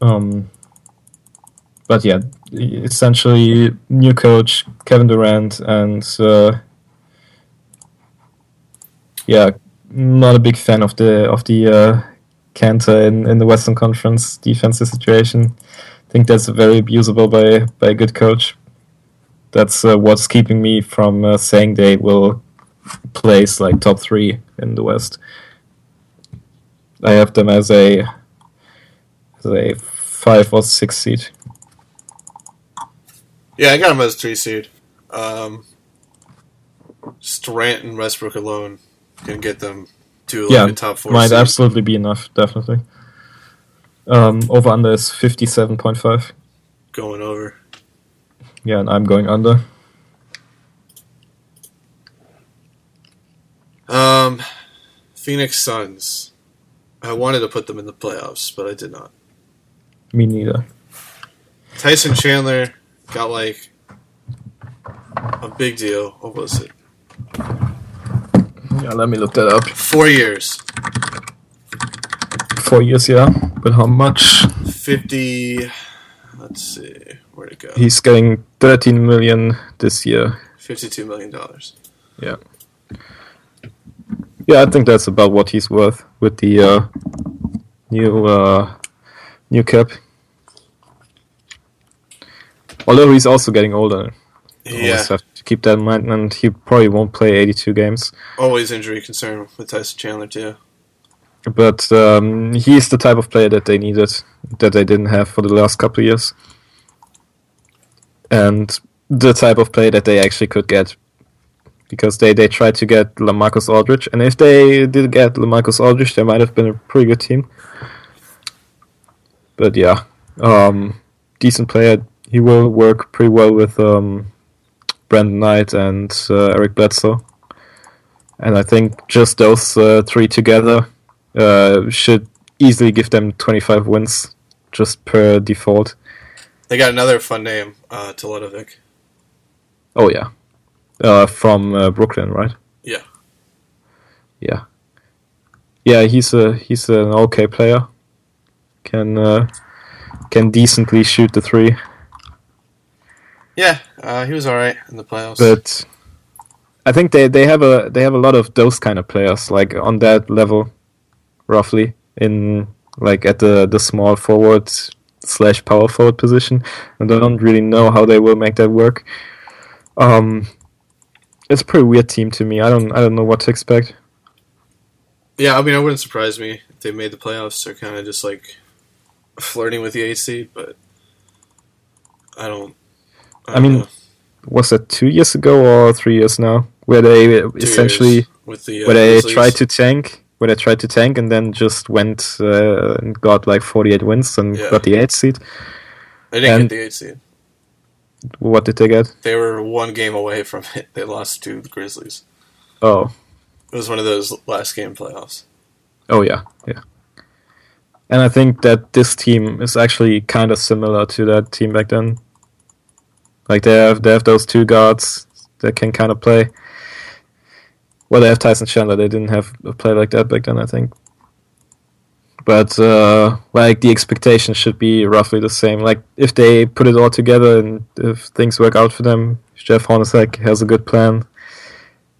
Um. But yeah, essentially, new coach Kevin Durant, and uh, yeah, not a big fan of the of the uh, in, in the Western Conference defensive situation. I think that's very abusable by by a good coach. That's uh, what's keeping me from uh, saying they will place like top three in the West. I have them as a as a five or six seed. Yeah, I got him as three seed. Um, just Durant and Westbrook alone can get them to like Yeah, a top four. Might seed. absolutely be enough, definitely. Um, over under is fifty seven point five. going over. Yeah, and I'm going under. Um, Phoenix Suns. I wanted to put them in the playoffs, but I did not. Me neither. Tyson Chandler got like a big deal. What was it? Yeah, let me look that up. Four years, Four years, yeah. But how much? fifty. Let's see, where'd it go? He's getting thirteen million this year. Fifty-two million dollars. Yeah. Yeah, I think that's about what he's worth with the uh, new uh, new cap. Although he's also getting older, Yeah, always have to keep that in mind, and he probably won't play 82 games. always injury concern with Tyson Chandler too. But um, he's the type of player that they needed, that they didn't have for the last couple of years, and the type of player that they actually could get, because they they tried to get Lamarcus Aldridge, and if they did get Lamarcus Aldridge, they might have been a pretty good team. But yeah, um, decent player. He will work pretty well with um, Brandon Knight and uh, Eric Bledsoe. And I think just those uh, three together uh, should easily give them 25 wins just per default. They got another fun name, uh, Teletovic. Oh yeah, uh, from uh, Brooklyn, right? Yeah. Yeah, yeah. He's a he's an okay player. Can uh, can decently shoot the three, Yeah, uh, he was all right in the playoffs. but I think they, they have a they have a lot of those kind of players like on that level, roughly in like at the the small forward slash power forward position, and I don't really know how they will make that work. Um, it's a pretty weird team to me. I don't I don't know what to expect. yeah, I mean, it wouldn't surprise me if they made the playoffs. They're kind of just like flirting with the AC, but I don't. I mean, know. Was that two years ago or three years now? Where they Two essentially with the uh, where they tried to tank, where they tried to tank, and then just went uh, and got like 48 wins and Yeah. got the eighth seed. They didn't and- get the eight seed. What did they get? They were one game away from it. They lost to the Grizzlies. Oh, It was one of those last game playoffs. oh yeah, yeah. And I think that this team is actually kind of similar to that team back then. Like they have they have those two guards that can kind of play. Well, they have Tyson Chandler. They didn't have a player like that back then. I think. but uh, like the expectation should be roughly the same. Like if they put it all together and if things work out for them, if Jeff Hornacek has a good plan,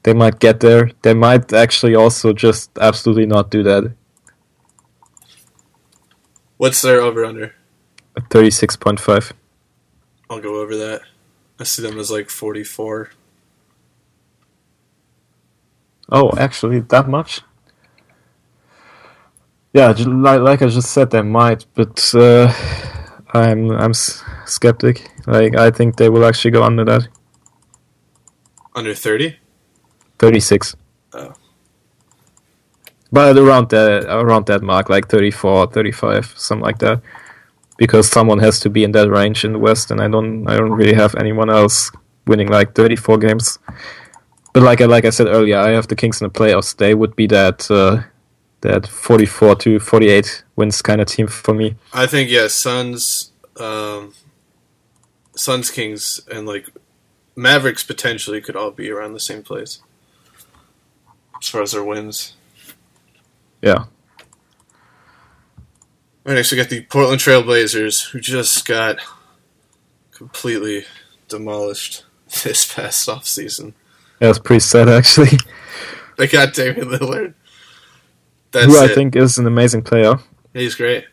they might get there. They might actually also just absolutely not do that. What's their over under? Thirty six point five. I'll go over that. I see them as like 44. Oh, actually, that much? Yeah, like, like I just said, they might, but uh, I'm I'm s- skeptic. Like I think they will actually go under that. Under 30? Thirty six. Oh. But around that around that mark, like 34, 35, something like that. Because someone has to be in that range in the West, and I don't I don't really have anyone else winning like thirty four games. But like I like I said earlier, I have the Kings in the playoffs. They would be that uh, that forty four to forty eight wins kind of team for me. I think, yeah, Suns, um, Suns, Kings, and like Mavericks potentially could all be around the same place as far as their wins. Yeah. All right, next we got the Portland Trailblazers, who just got completely demolished [laughs] this past offseason. Yeah, it's pretty sad actually. [laughs] They got Damian Lillard. That's Who I it. think is an amazing player. He's great.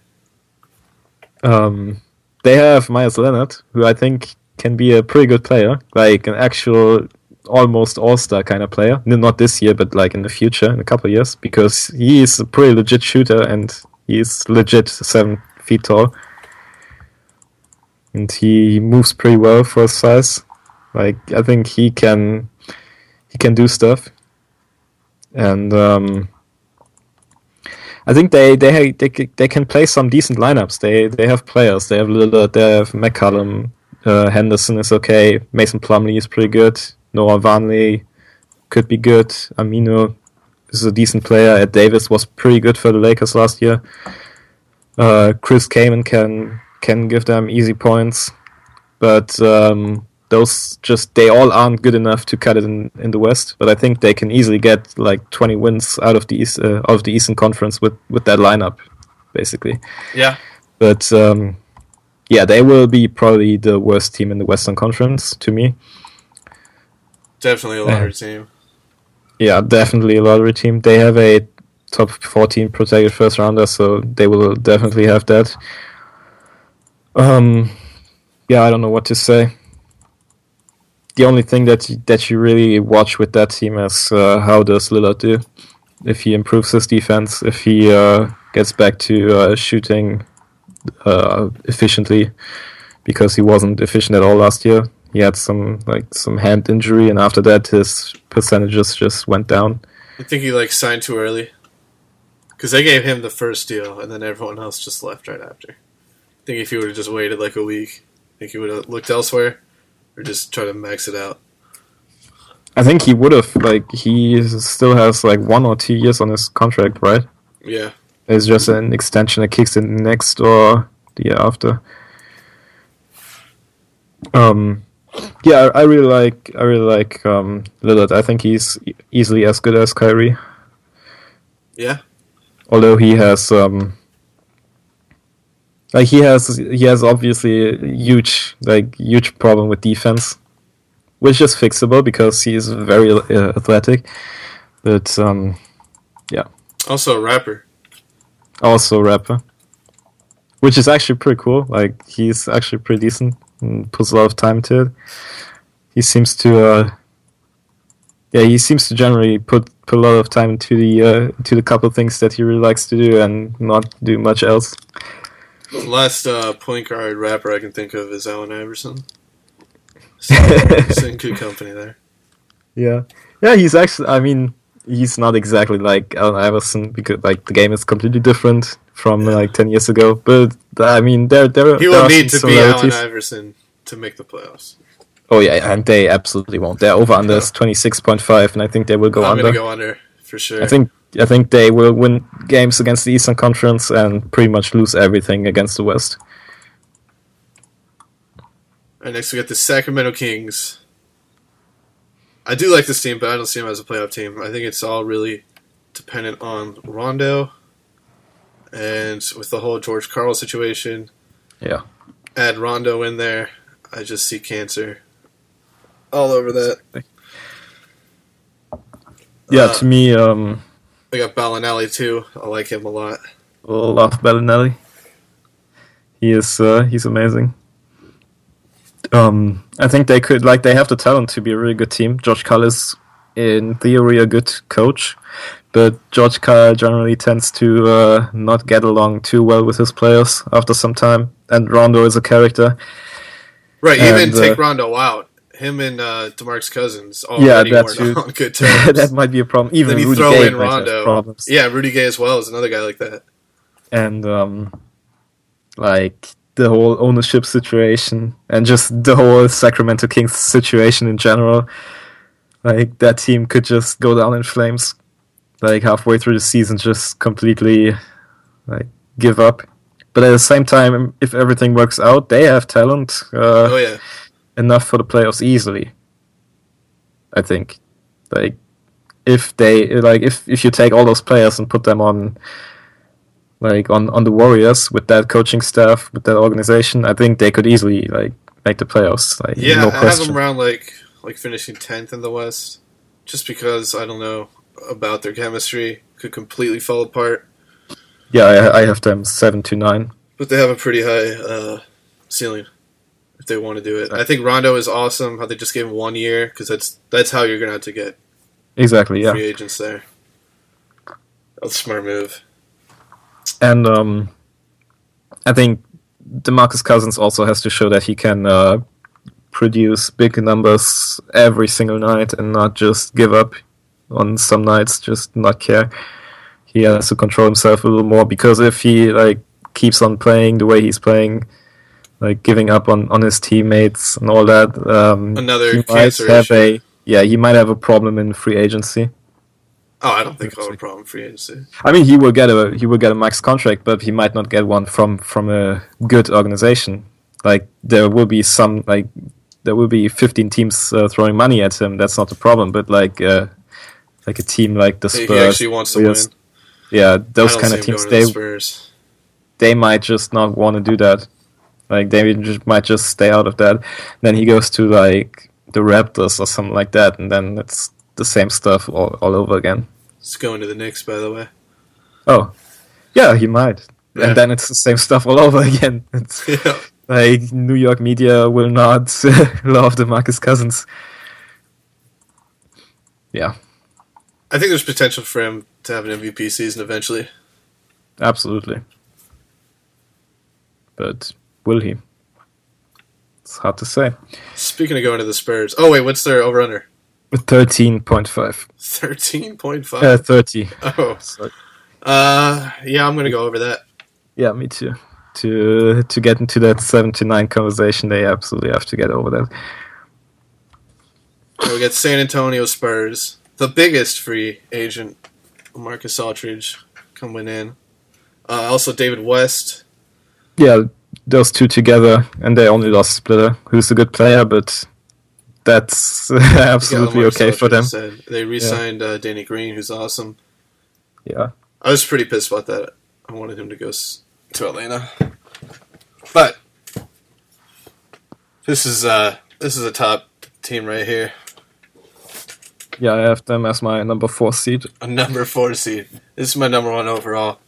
Um, they have Meyers Leonard, who I think can be a pretty good player, like an actual almost all star kind of player. Not this year, but like in the future, in a couple of years, because he is a pretty legit shooter and he's legit seven feet tall. And he moves pretty well for his size. Like I think he can he can do stuff. And um I think they they they they can play some decent lineups. They they have players. They have Lillard. They have McCollum. Uh, Henderson is okay. Mason Plumlee is pretty good. Noah Vonleh could be good. Aminu is a decent player. Ed Davis was pretty good for the Lakers last year. Uh, Chris Kaman can can give them easy points, but um, those just they all aren't good enough to cut it in, in the West. But I think they can easily get like 20 wins out of the East uh, of the Eastern Conference with with that lineup, basically. Yeah. But um, yeah, they will be probably the worst team in the Western Conference to me. Definitely a lottery team. Yeah, definitely a lottery team. They have a top 14 protected first rounder, so they will definitely have that. Um, yeah, I don't know what to say. The only thing that you, that you really watch with that team is uh, how does Lillard do? If he improves his defense, if he uh, gets back to uh, shooting uh, efficiently, because he wasn't efficient at all last year. He had some like some hand injury, and after that, his percentages just went down. I think he like signed too early because they gave him the first deal, and then everyone else just left right after. I think if he would have just waited like a week, I think he would have looked elsewhere or just try to max it out. I think he would have like he still has like one or two years on his contract, right? Yeah, It's just an extension that kicks in next or the year after. Um, yeah, I, I really like I really like um, Lillard. I think he's easily as good as Kyrie, yeah, although he has um, like he has he has obviously a huge like huge problem with defense, which is fixable because he is very uh, athletic. But um, yeah. also a rapper. also a rapper, which is actually pretty cool. Like he's actually pretty decent and puts a lot of time into it. He seems to, uh, yeah, he seems to generally put put a lot of time into the uh, into the couple things that he really likes to do and not do much else. The last uh, point guard rapper I can think of is Allen Iverson. [laughs] So he's in good company there. Yeah, yeah, he's actually. I mean, he's not exactly like Allen Iverson because like the game is completely different from Yeah. like ten years ago. But I mean, there there He will are need to be Allen similarities. Iverson to make the playoffs. Oh yeah, and they absolutely won't. Their over under is twenty six point five, and I think they will go under. I'm under. gonna go under for sure. I think I think they will win games against the Eastern Conference and pretty much lose everything against the West. All right, next we got the Sacramento Kings. I do like this team, but I don't see them as a playoff team. I think it's all really dependent on Rondo and with the whole George Karl situation, Yeah. add Rondo in there, I just see cancer all over that. Yeah, Uh, to me, um, I got Belinelli too. I like him a lot. love Belinelli. He is uh, he's amazing. Um, I think they could like they have the talent to be a really good team. George Karl is in theory a good coach, but George Karl generally tends to uh, not get along too well with his players after some time. And Rondo is a character. Right, And, even take uh, Rondo out. Him and uh, Demarcus Cousins Yeah, already that weren't too. on good [laughs] terms. that might be a problem. Even then you Rudy throw Gay in Rondo. problems. Yeah, Rudy Gay as well is another guy like that. and um, like the whole ownership situation and just the whole Sacramento Kings situation in general. Like that team could just go down in flames, like halfway through the season, just completely like give up. But at the same time, if everything works out, they have talent uh, oh yeah, enough for the playoffs easily. I think, like, if they like if if you take all those players and put them on, like on on the Warriors with that coaching staff with that organization, I think they could easily like make the playoffs. Like, yeah. no I have them around like like finishing tenth in the West, just because I don't know about their chemistry. Could completely fall apart, Yeah, I, I have them seven to nine. but they have a pretty high uh, ceiling if they want to do it. I think Rondo is awesome. How they just gave him one year because that's that's how you're gonna have to get Exactly. Yeah. free agents there. That's a smart move. And um, I think Demarcus Cousins also has to show that he can uh, produce big numbers every single night and not just give up on some nights, just not care. He has to control himself a little more because if he like keeps on playing the way he's playing, like giving up on, on his teammates and all that, um, Another he might have issue. a yeah he might have a problem in free agency. Oh, I don't think I'll have a problem free agency. I mean, he will get a he will get a max contract, but he might not get one from from a good organization. Like there will be some like there will be 15 teams uh, throwing money at him. That's not the problem. But like uh, like a team like the Spurs, he actually wants to win. Yeah, those kind of teams they the they might just not want to do that. Like they just, might just stay out of that. Then he goes to like the Raptors or something like that, and then it's the same stuff all, all over again. He's going to the Knicks, by the way. Oh, yeah, he might. Yeah. And then it's the same [laughs] stuff all over again. It's [laughs] yeah. like New York media will not [laughs] love the Marcus Cousins. Yeah, I think there's potential for him to have an MVP season eventually. absolutely. But will he? It's hard to say. Speaking of going to the Spurs, oh wait, what's their over under? 13.5. Thirteen point five. Uh, 30. oh, Sorry. uh, yeah, I'm gonna go over that. Yeah, me too. To to get into that 79 conversation, they absolutely have to get over that. So we got San Antonio Spurs, the biggest free agent, Marcus Aldridge coming in. Uh, also David West. Yeah, those two together, and they only lost Splitter, who's a good player, but that's [laughs] absolutely Yeah, okay for them. Said. They re-signed uh, Danny Green, who's awesome. Yeah, I was pretty pissed about that. I wanted him to go s- to Atlanta, but this is uh this is a top team right here, yeah, I have them as my number four seed. a number four seed. This is my number one overall.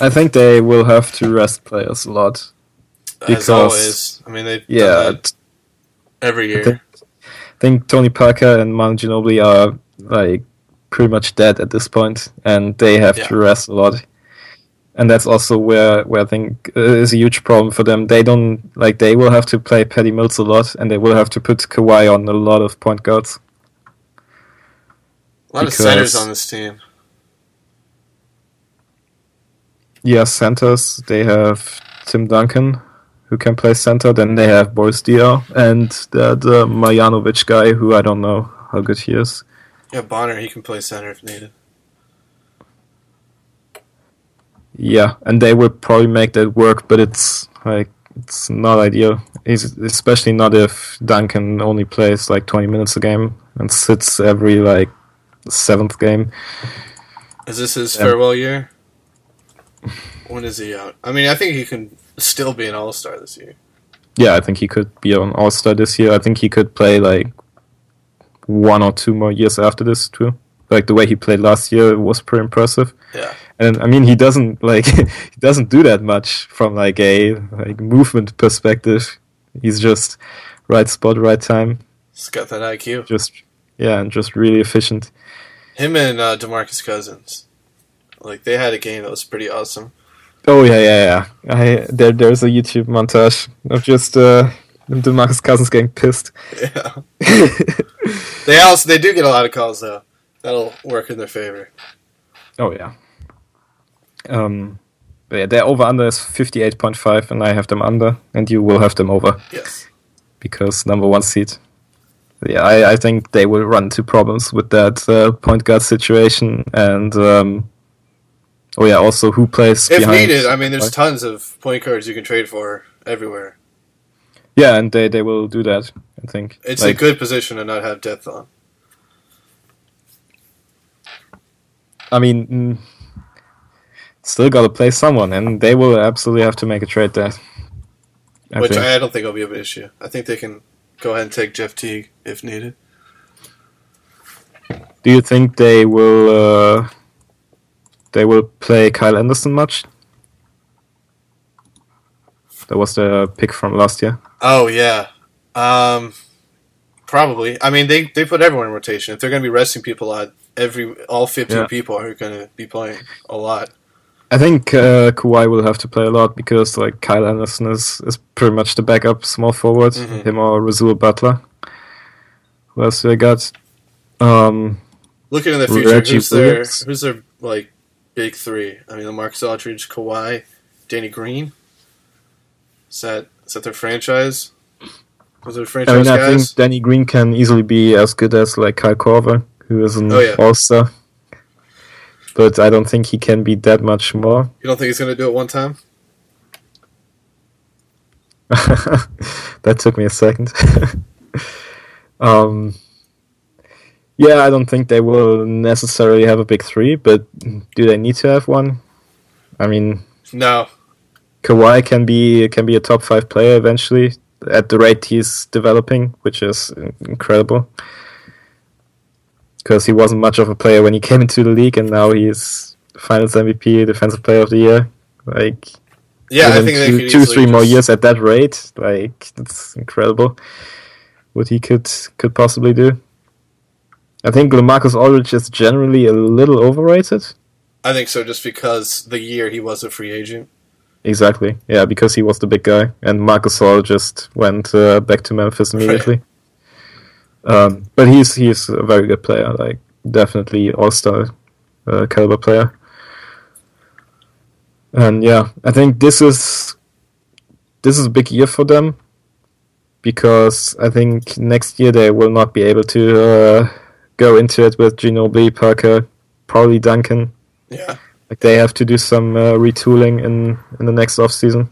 I think they will have to rest players a lot. As Because- always, I mean they Yeah, every I year. think, I think Tony Parker and Manu Ginobili are like pretty much dead at this point, and they have Yeah. to rest a lot. And that's also where where I think uh, is a huge problem for them. They don't like they will have to play Patty Mills a lot, and they will have to put Kawhi on a lot of point guards. A lot because- of centers on this team. Yeah, centers. They have Tim Duncan, who can play center. Then they have Boris Diaw and the, the Marjanovic guy, who I don't know how good he is. Yeah, Bonner he can play center if needed. Yeah, and they will probably make that work, but it's like it's not ideal. It's, especially not if Duncan only plays like 20 minutes a game and sits every like seventh game. Is this his Yeah. farewell year? When is he out? I mean, I think he can still be an All Star this year. Yeah, I think he could be an All Star this year. I think he could play like one or two more years after this too. Like the way he played last year was pretty impressive. Yeah. And I mean, he doesn't like [laughs] he doesn't do that much from like a like movement perspective. He's just right spot, right time. He's got that IQ. Just yeah, and just really efficient. Him and uh, Demarcus Cousins, like they had a game that was pretty awesome. Oh yeah, yeah, yeah. I there there's a YouTube montage of just uh Demarcus Cousins getting pissed. Yeah. [laughs] they also they do get a lot of calls though. That'll work in their favor. Oh yeah. Um, but yeah, their over under is fifty eight point five, and I have them under, and you will have them over Yes. because number one seed. Yeah, I, I think they will run into problems with that uh, point guard situation, and um, oh yeah, also who plays If behind? needed, I mean, there's tons of point guards you can trade for everywhere. yeah, and they they will do that. I think It's Like, a good position to not have depth on. I mean, mm, still got to play someone, and they will absolutely have to make a trade there. I which think. I don't think will be an issue. I think they can go ahead and take Jeff Teague if needed. Do you think they will uh, they will play Kyle Anderson much? That was the pick from last year. Oh yeah, um, probably. I mean, they they put everyone in rotation. If they're going to be resting people a lot, every all fifteen Yeah. people are going to be playing a lot. I think uh, Kawhi will have to play a lot because like Kyle Anderson is, is pretty much the backup small forward, Mhm. him or Rasual Butler. Who else I got? Um, Looking in the future, Reggie who's their who's their like big three? I mean, the Marcus Aldridge, Kawhi, Danny Green. Is that is that their franchise? Was it I franchise mean, I guys? think Danny Green can easily be as good as like Kyle Korver, who is an Oh, yeah. All Star. But I don't think he can be that much more. You don't think he's going to do it one time? [laughs] that took me a second. [laughs] um, yeah, I don't think they will necessarily have a big three, but do they need to have one? I mean, No. Kawhi can be can be a top five player eventually at the rate he's developing, which is incredible. Because he wasn't much of a player when he [laughs] came into the league, and now he's Finals MVP, Defensive Player of the Year. Like, Yeah, I think they two, two three more years at that rate, like that's incredible. What he could could possibly do. I think Lamarcus Aldridge is generally a little overrated. I think so, just because the year he was a free agent. Exactly, yeah, because he was the big guy, and Marc Gasol just went uh, back to Memphis immediately. Um, but he's he's a very good player, like definitely All Star uh, caliber player. And yeah, I think this is this is a big year for them because I think next year they will not be able to uh, go into it with Ginobili, Parker, probably Duncan. Yeah. Like they have to do some uh, retooling in in the next off season.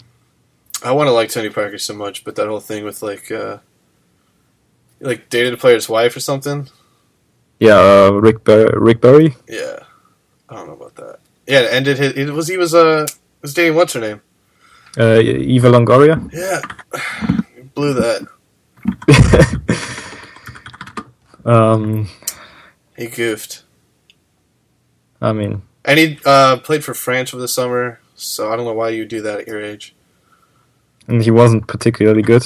I want to like Tony Parker so much, but that whole thing with like, uh, like dated a player's wife or something. Yeah, uh, Rick Bar- Rick Barry. Yeah, I don't know about that. Yeah, it ended his. It was he was uh was dating what's her name? Uh, Eva Longoria. Yeah, blew that. [laughs] um, He goofed, I mean, and he uh, played for France over the summer. So I don't know why you do that at your age. and he wasn't particularly good.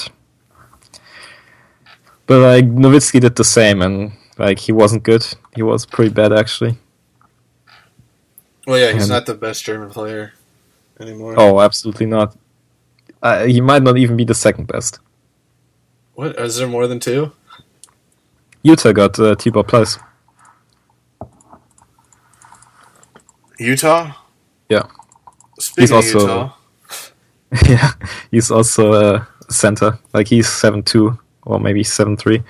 But like Nowitzki did the same, and like he wasn't good. He was pretty bad actually. Well, yeah, he's And- not the best German player anymore. Oh, absolutely not. Uh, he might not even be the second best. What is there more than two? Utah got uh, Tibor Pleiss. Utah. Yeah. Speaking He's of also- Utah, [laughs] yeah, he's also a center. Like he's seven two or maybe seven three.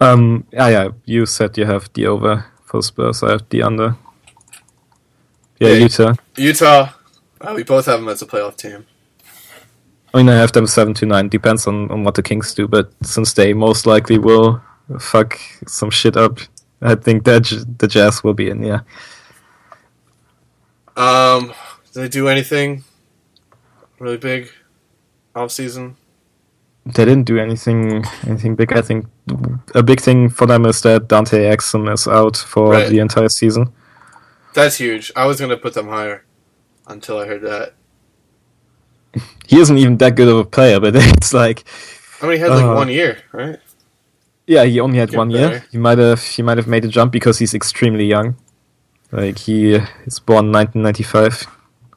Um. Yeah, yeah. You said you have the over for Spurs. I have the under. Yeah, Yeah. Utah. Utah. Uh, we both have them as a playoff team. I mean, I have them seven to nine. Depends on, on what the Kings do, but since they most likely will fuck some shit up, I think that J- the Jazz will be in. Yeah. Um, did they do anything really big off season? They didn't do anything anything big. I think a big thing for them is that Dante Exum is out for Right. the entire season. That's huge. I was gonna put them higher until I heard that. [laughs] He isn't even that good of a player, but [laughs] it's like I mean, he had like Uh, one year, right? Yeah, he only had Get one better. year. He might have he might have made a jump because he's extremely young. Like he is born 1995.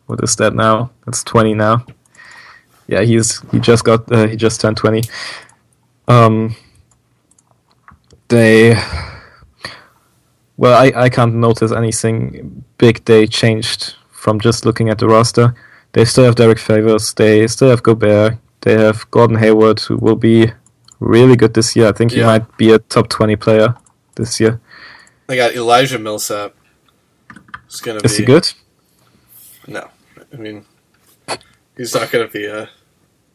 What is that now? That's 20 now. Yeah, he's he just got uh, he just turned 20. Um, they well, I I can't notice anything big they changed from just looking at the roster. They still have Derrick Favors. They still have Gobert. They have Gordon Hayward, who will be really good this year. I think he Yeah. might be a top 20 player this year. They got Elijah Millsap. It's gonna Is be he good? No, I mean, he's not gonna be a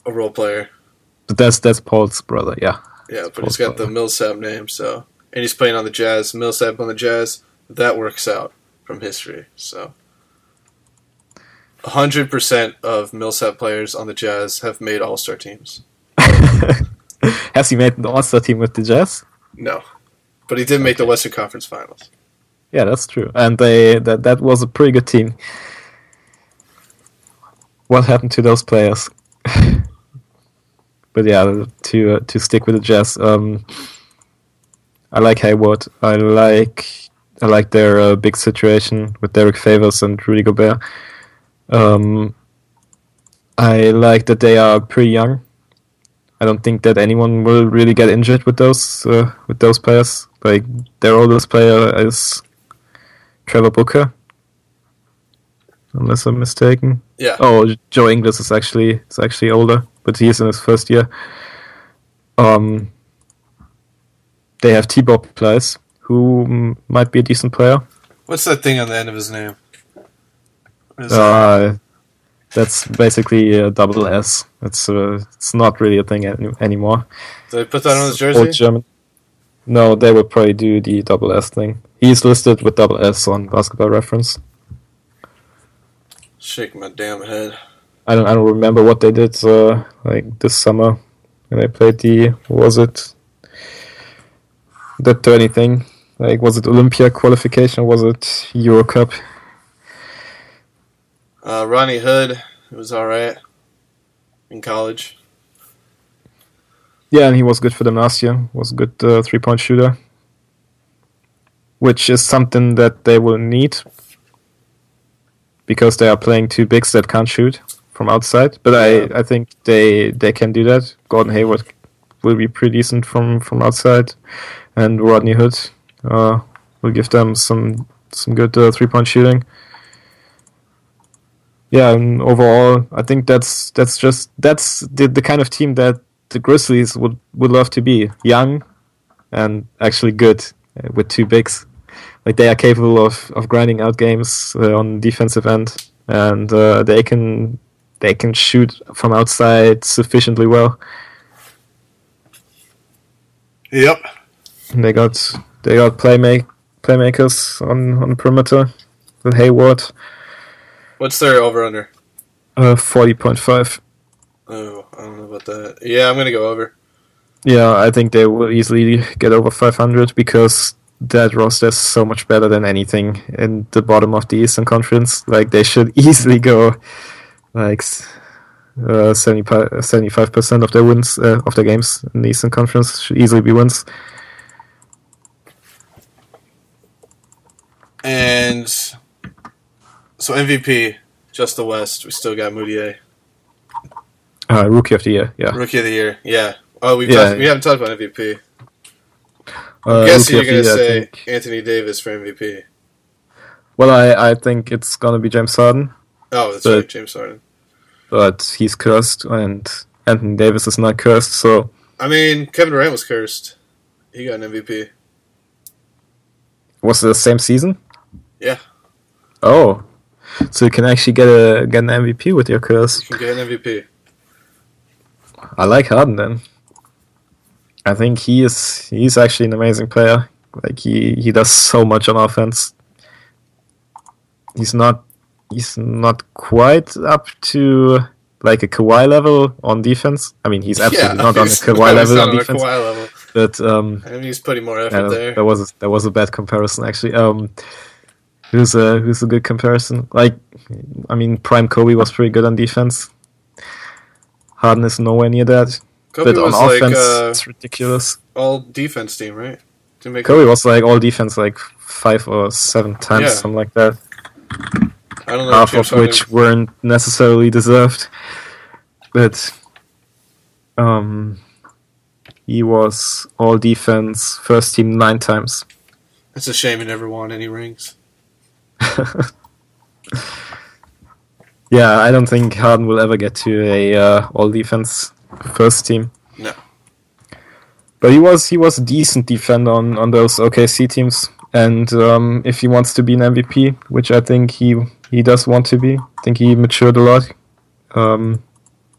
a role player. But that's that's Paul's brother. Yeah. Yeah, but he's got the Millsap name, so and he's playing on the Jazz. Millsap on the Jazz. That works out from history. So, hundred percent of Millsap players on the Jazz have made All Star teams. [laughs] Has he made the All-Star team with the Jazz? No, but he did make the Western Conference Finals. Yeah, that's true. And they that that was a pretty good team. What happened to those players? [laughs] but yeah, to uh, to stick with the Jazz, um, I like Hayward. I like I like their uh, big situation with Derrick Favors and Rudy Gobert. Um, I like that they are pretty young. I don't think that anyone will really get injured with those uh, with those players. Like their oldest player is Trevor Booker, unless I'm mistaken. Yeah, Oh, Joe Ingles is actually is actually older, but he's in his first year. Um, they have Tibor Pleiss, who might be a decent player. what's that thing on the end of his name? That? Uh, that's basically a double S. It's uh, it's not really a thing any- anymore. Did they put that on his Old jersey? German. No, they would probably do the double S thing. He's listed with double S on Basketball Reference. Shake my damn head. I don't I don't remember what they did uh, like this summer when they played the was it the thirty thing like was it Olympia qualification was it Euro Cup? Uh, Rodney Hood, it was all right in college. Yeah, and he was good for them last year. Was a good uh, three point shooter, which is something that they will need because they are playing two bigs that can't shoot from outside. But Yeah. I, I think they they can do that. Gordon Hayward will be pretty decent from from outside, and Rodney Hood uh, will give them some some good uh, three point shooting. Yeah, and overall, I think that's that's just that's the the kind of team that the Grizzlies would would love to be young and actually good uh, with two bigs. Like they are capable of, of grinding out games uh, on defensive end, and uh, they can they can shoot from outside sufficiently well. Yep. And they got they got playmake playmakers on on perimeter with Hayward, What's their over under? uh, forty point five. Oh, I don't know about that. Yeah, I'm gonna go over. Yeah, I think they will easily get over 500 because that roster is so much better than anything in the bottom of the Eastern Conference. Like they should [laughs] easily go like uh, 75 percent of their wins uh, of their games in the Eastern Conference should easily be wins. And so MVP, just the West. We still got Mudiay, Uh, rookie of the year, yeah. Rookie of the Year. Yeah. Oh, we've Yeah. talked, we haven't talked about MVP. Uh, I'm guessing you're year, I say. Anthony Davis for MVP. Well, I, I think it's gonna be James Harden, Oh, that's But- right, James Harden. but he's cursed, and Anthony Davis is not cursed, so I mean, Kevin Durant was cursed. He got an MVP. was it the same season? Yeah. Oh, so you can actually get a get an MVP with your curse. You can get an MVP. I like Harden then. I think he is he's actually an amazing player. Like he he does so much on offense. He's not he's not quite up to like a Kawhi level on defense. I mean, he's absolutely not on a [laughs] Kawhi level not on defense, Kawhi level. but um, I mean, he's putting more effort yeah, there. that was a, that was a bad comparison actually. Um, who's a who's a good comparison? Like, I mean, Prime Kobe was pretty good on defense. Harden is nowhere near that, Kobe but on was like uh, it's ridiculous. all defense team, right? To make Kobe was like all defense like five or seven times, Yeah. something like that. I don't know half of which Harden- weren't necessarily deserved. But um, he was all defense, first team nine times. It's a shame he never won any rings. [laughs] yeah, I don't think Harden will ever get to a uh, all defense first team. No. But he was he was a decent defender on, on those OKC teams, and um, if he wants to be an MVP, which I think he he does want to be, I think he matured a lot. Um,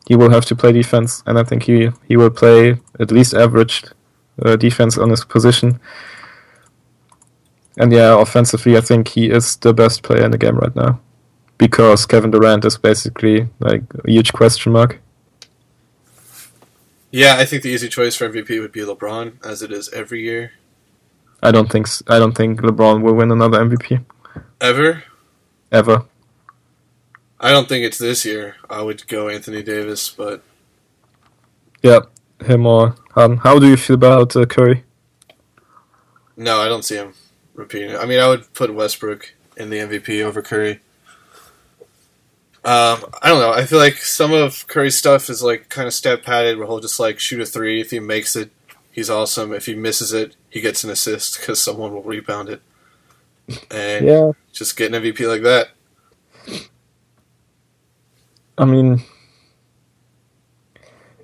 he will have to play defense, and I think he he will play at least average uh, defense on his position. And yeah, offensively, I think he is the best player in the game right now, because Kevin Durant is basically like a huge question mark. Yeah, I think the easy choice for MVP would be LeBron, as it is every year. I don't think I don't think LeBron will win another MVP Ever? ever. I don't think it's this year. I would go Anthony Davis, but Yeah, him or Harden. How do you feel about uh, Curry? no, I don't see him repeating it. I mean, I would put Westbrook in the MVP over Curry. Um, I don't know. I feel like some of Curry's stuff is like kind of step padded, where he'll just like shoot a three. If he makes it, he's awesome. If he misses it, he gets an assist because someone will rebound it. And Yeah, just get an MVP like that. I mean,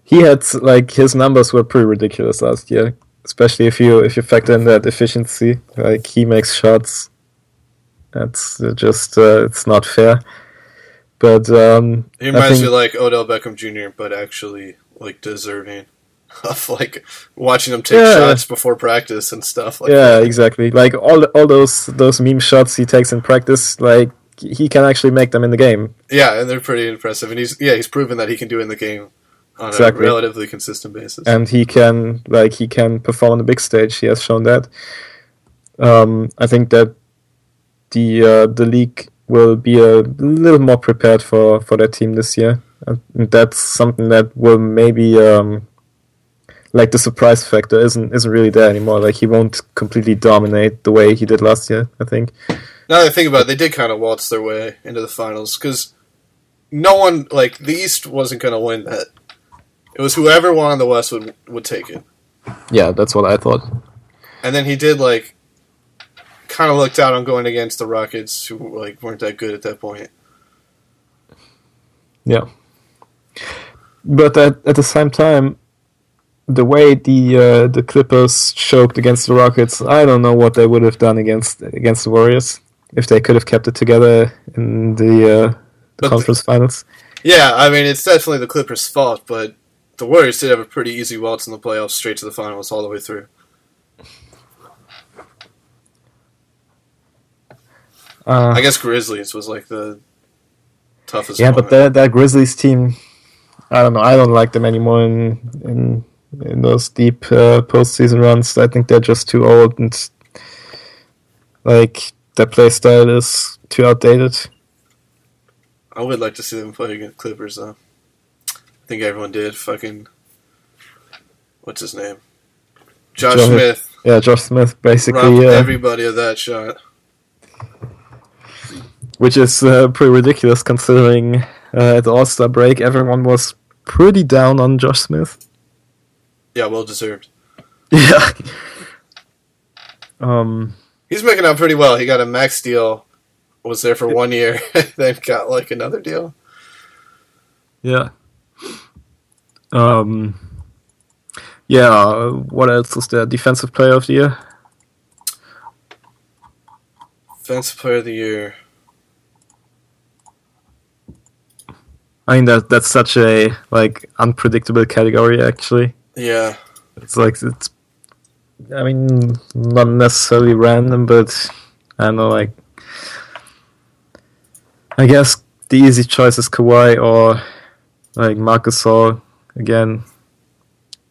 he had like his numbers were pretty ridiculous last year, especially if you if you factor in that efficiency. Like he makes shots. That's uh, just uh, it's not fair. But um, He reminds think- me like Odell Beckham Jr., but actually like deserving [laughs] of like watching him take Yeah. shots before practice and stuff like yeah, that. exactly. Like all all those those meme shots he takes in practice, like he can actually make them in the game. Yeah, and they're pretty impressive. And he's yeah, he's proven that he can do it in the game on Exactly. a relatively consistent basis. and he can like he can perform on the big stage. He has shown that. Um, I think that the uh, the league will be a little more prepared for for that team this year. And that's something that will maybe um, like the surprise factor isn't isn't really there anymore. Like he won't completely dominate the way he did last year. I think. now that I think about it, they did kind of waltz their way into the finals because no one like the East wasn't going to win that. It was whoever won the West would would take it. Yeah, that's what I thought. And then he did like kind of looked out on going against the Rockets, who like weren't that good at that point. Yeah. But at, at the same time, the way the uh, the Clippers choked against the Rockets, I don't know what they would have done against against the Warriors if they could have kept it together in the, uh, the conference finals. Yeah, I mean it's definitely the Clippers' fault, but the Warriors did have a pretty easy waltz in the playoffs, straight to the finals, all the way through. Uh, I guess Grizzlies was like the toughest. yeah, one. but that that Grizzlies team, I don't know. I don't like them anymore in in in those deep uh, postseason runs. I think they're just too old and like their play style is too outdated. I would like to see them play against Clippers though. Think everyone did. Fucking what's his name? Josh Josh- Smith Yeah, Josh Smith basically. robbed Uh, everybody of that shot. which is uh, pretty ridiculous considering uh, at the All Star break everyone was pretty down on Josh Smith. Yeah, well deserved. [laughs] Yeah. um. He's making out pretty well. He got a max deal. Was there for one year, [laughs] then got like another deal. Yeah. Um. Yeah. What else is there? Defensive Player of the Year. Defensive Player of the Year. I mean that that's such a like unpredictable category. Actually, Yeah, it's like it's. I mean, not necessarily random, but I don't know. Like, I guess the easy choice is Kawhi or like Marcus again.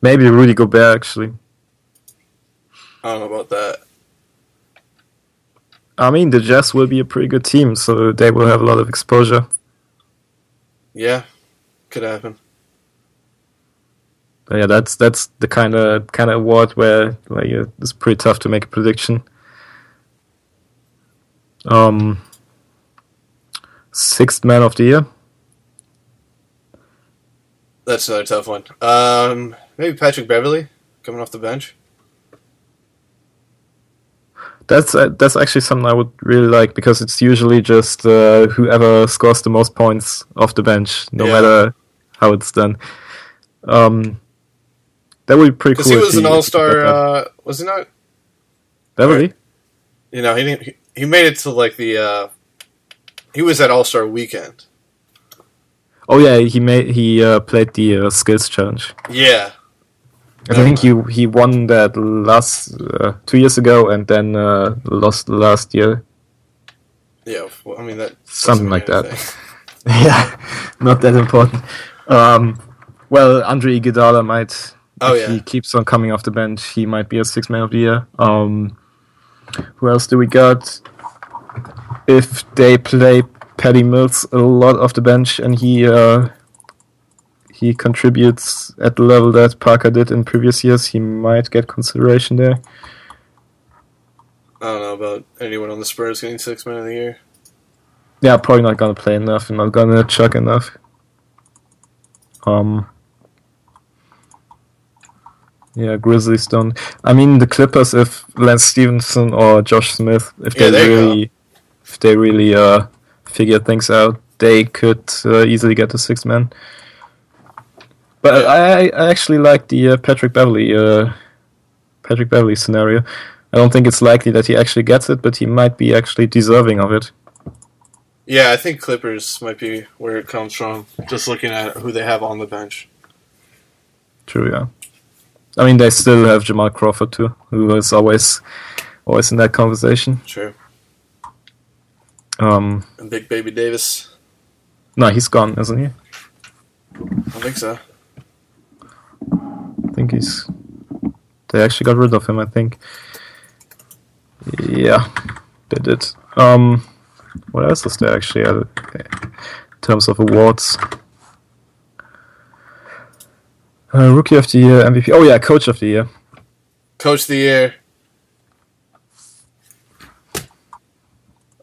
Maybe Rudy Gobert actually. I don't know about that. I mean, the Jazz will be a pretty good team, so they will have a lot of exposure. Yeah, could happen. But yeah, that's that's the kind of kind of award where like uh, it's pretty tough to make a prediction. Um, sixth man of the year. That's another tough one. Um, maybe Patrick Beverley coming off the bench. That's uh, that's actually something I would really like because it's usually just uh, whoever scores the most points off the bench, no Yeah. matter how it's done. Um, that would be pretty cool. Because he was an all star. Uh, was he not? Beverley. You know, he didn't. He, he made it to like the. Uh, he was at All Star Weekend. Oh yeah, he made he uh, played the uh, skills challenge. Yeah, I think he he won that last uh, two years ago and then uh, lost last year. yeah. Well, I mean that. Something like that. [laughs] yeah, not that important. Um, well, Andre Iguodala might. Oh, if yeah. he keeps on coming off the bench, he might be a six man of the year. Um, who else do we got? If they play Patty Mills a lot off the bench and he uh, he contributes at the level that Parker did in previous years, he might get consideration there. I don't know about anyone on the Spurs getting six men of the year. Yeah, probably not gonna play enough and not gonna chuck enough. Um. Yeah, Grizzlies don't. I mean, the Clippers, if Lance Stephenson or Josh Smith, if Yeah, they you go. really, if they really uh figure things out, they could uh, easily get the six man. But I, I actually like the uh, Patrick Beverley, uh, Patrick Beverley scenario. I don't think it's likely that he actually gets it, but he might be actually deserving of it. Yeah, I think Clippers might be where it comes from. Just looking at who they have on the bench. True, yeah. I mean, they still have Jamal Crawford too, who is always, always in that conversation. True. Um, And Big Baby Davis. no, he's gone, isn't he? I think so. I think he's. They actually got rid of him. I think. Yeah, they did. Um, what else is there actually? uh, In terms of awards, uh, rookie of the year, MVP. Oh yeah, coach of the year. Coach of the year.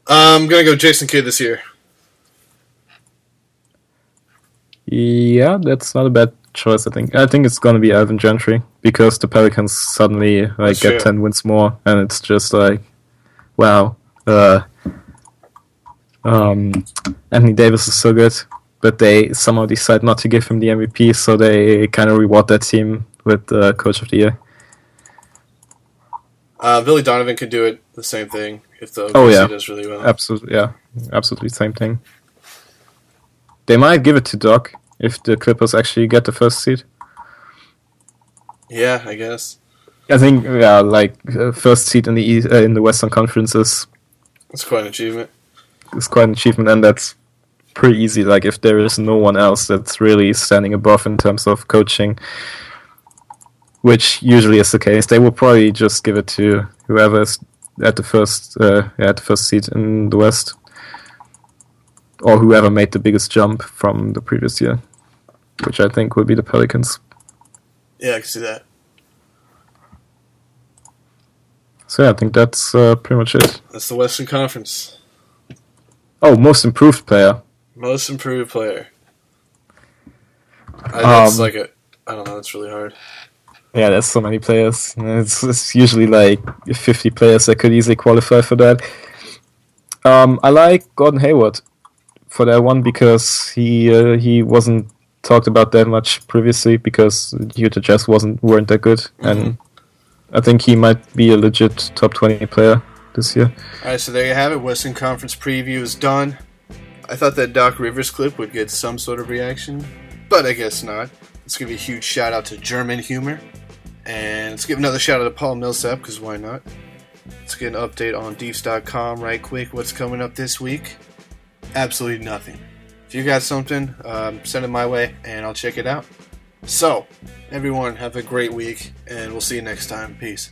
I'm gonna go Jason Kidd this year. Yeah, that's not a bad choice. I think. I think it's gonna be Alvin Gentry because the Pelicans suddenly like That's get true. ten wins more, and it's just like, wow. Uh, um, Anthony Davis is so good, but they somehow decide not to give him the MVP, so they kind of reward that team with uh, Coach of the Year. Uh, Billy Donovan could do it the same thing if the OKC Oh, yeah. does really well. Absolutely, yeah, absolutely same thing. They might give it to Doc if the Clippers actually get the first seed. Yeah, I guess I think yeah, like uh, first seed in the East, uh, in the Western Conference is that's quite an achievement. It's quite an achievement, and that's pretty easy. Like if there is no one else that's really standing above in terms of coaching, which usually is the case, they will probably just give it to whoever is at the first uh, yeah, at the first seat in the West, or whoever made the biggest jump from the previous year, which I think will be the Pelicans. Yeah, I can see that. So yeah, I think that's uh, pretty much it. That's the Western Conference. Oh, most improved player. Most improved player. I, that's Um, like a. I don't know. That's really hard. Yeah, there's so many players. It's, it's usually like 50 players that could easily qualify for that. Um, I like Gordon Hayward for that one because he uh, he wasn't talked about that much previously because Utah Jazz wasn't weren't that good, and I think he might be a legit top 20 player this year. All right, so there you have it. Western Conference preview is done. I thought that Doc Rivers clip would get some sort of reaction, but I guess not. Let's give a huge shout out to German Humor, and let's give another shout out to Paul Millsap because why not? Let's get an update on Deefz.com right quick. What's coming up this week? absolutely nothing. If you got something, um, send it my way and I'll check it out. So, everyone, have a great week, and we'll see you next time. Peace.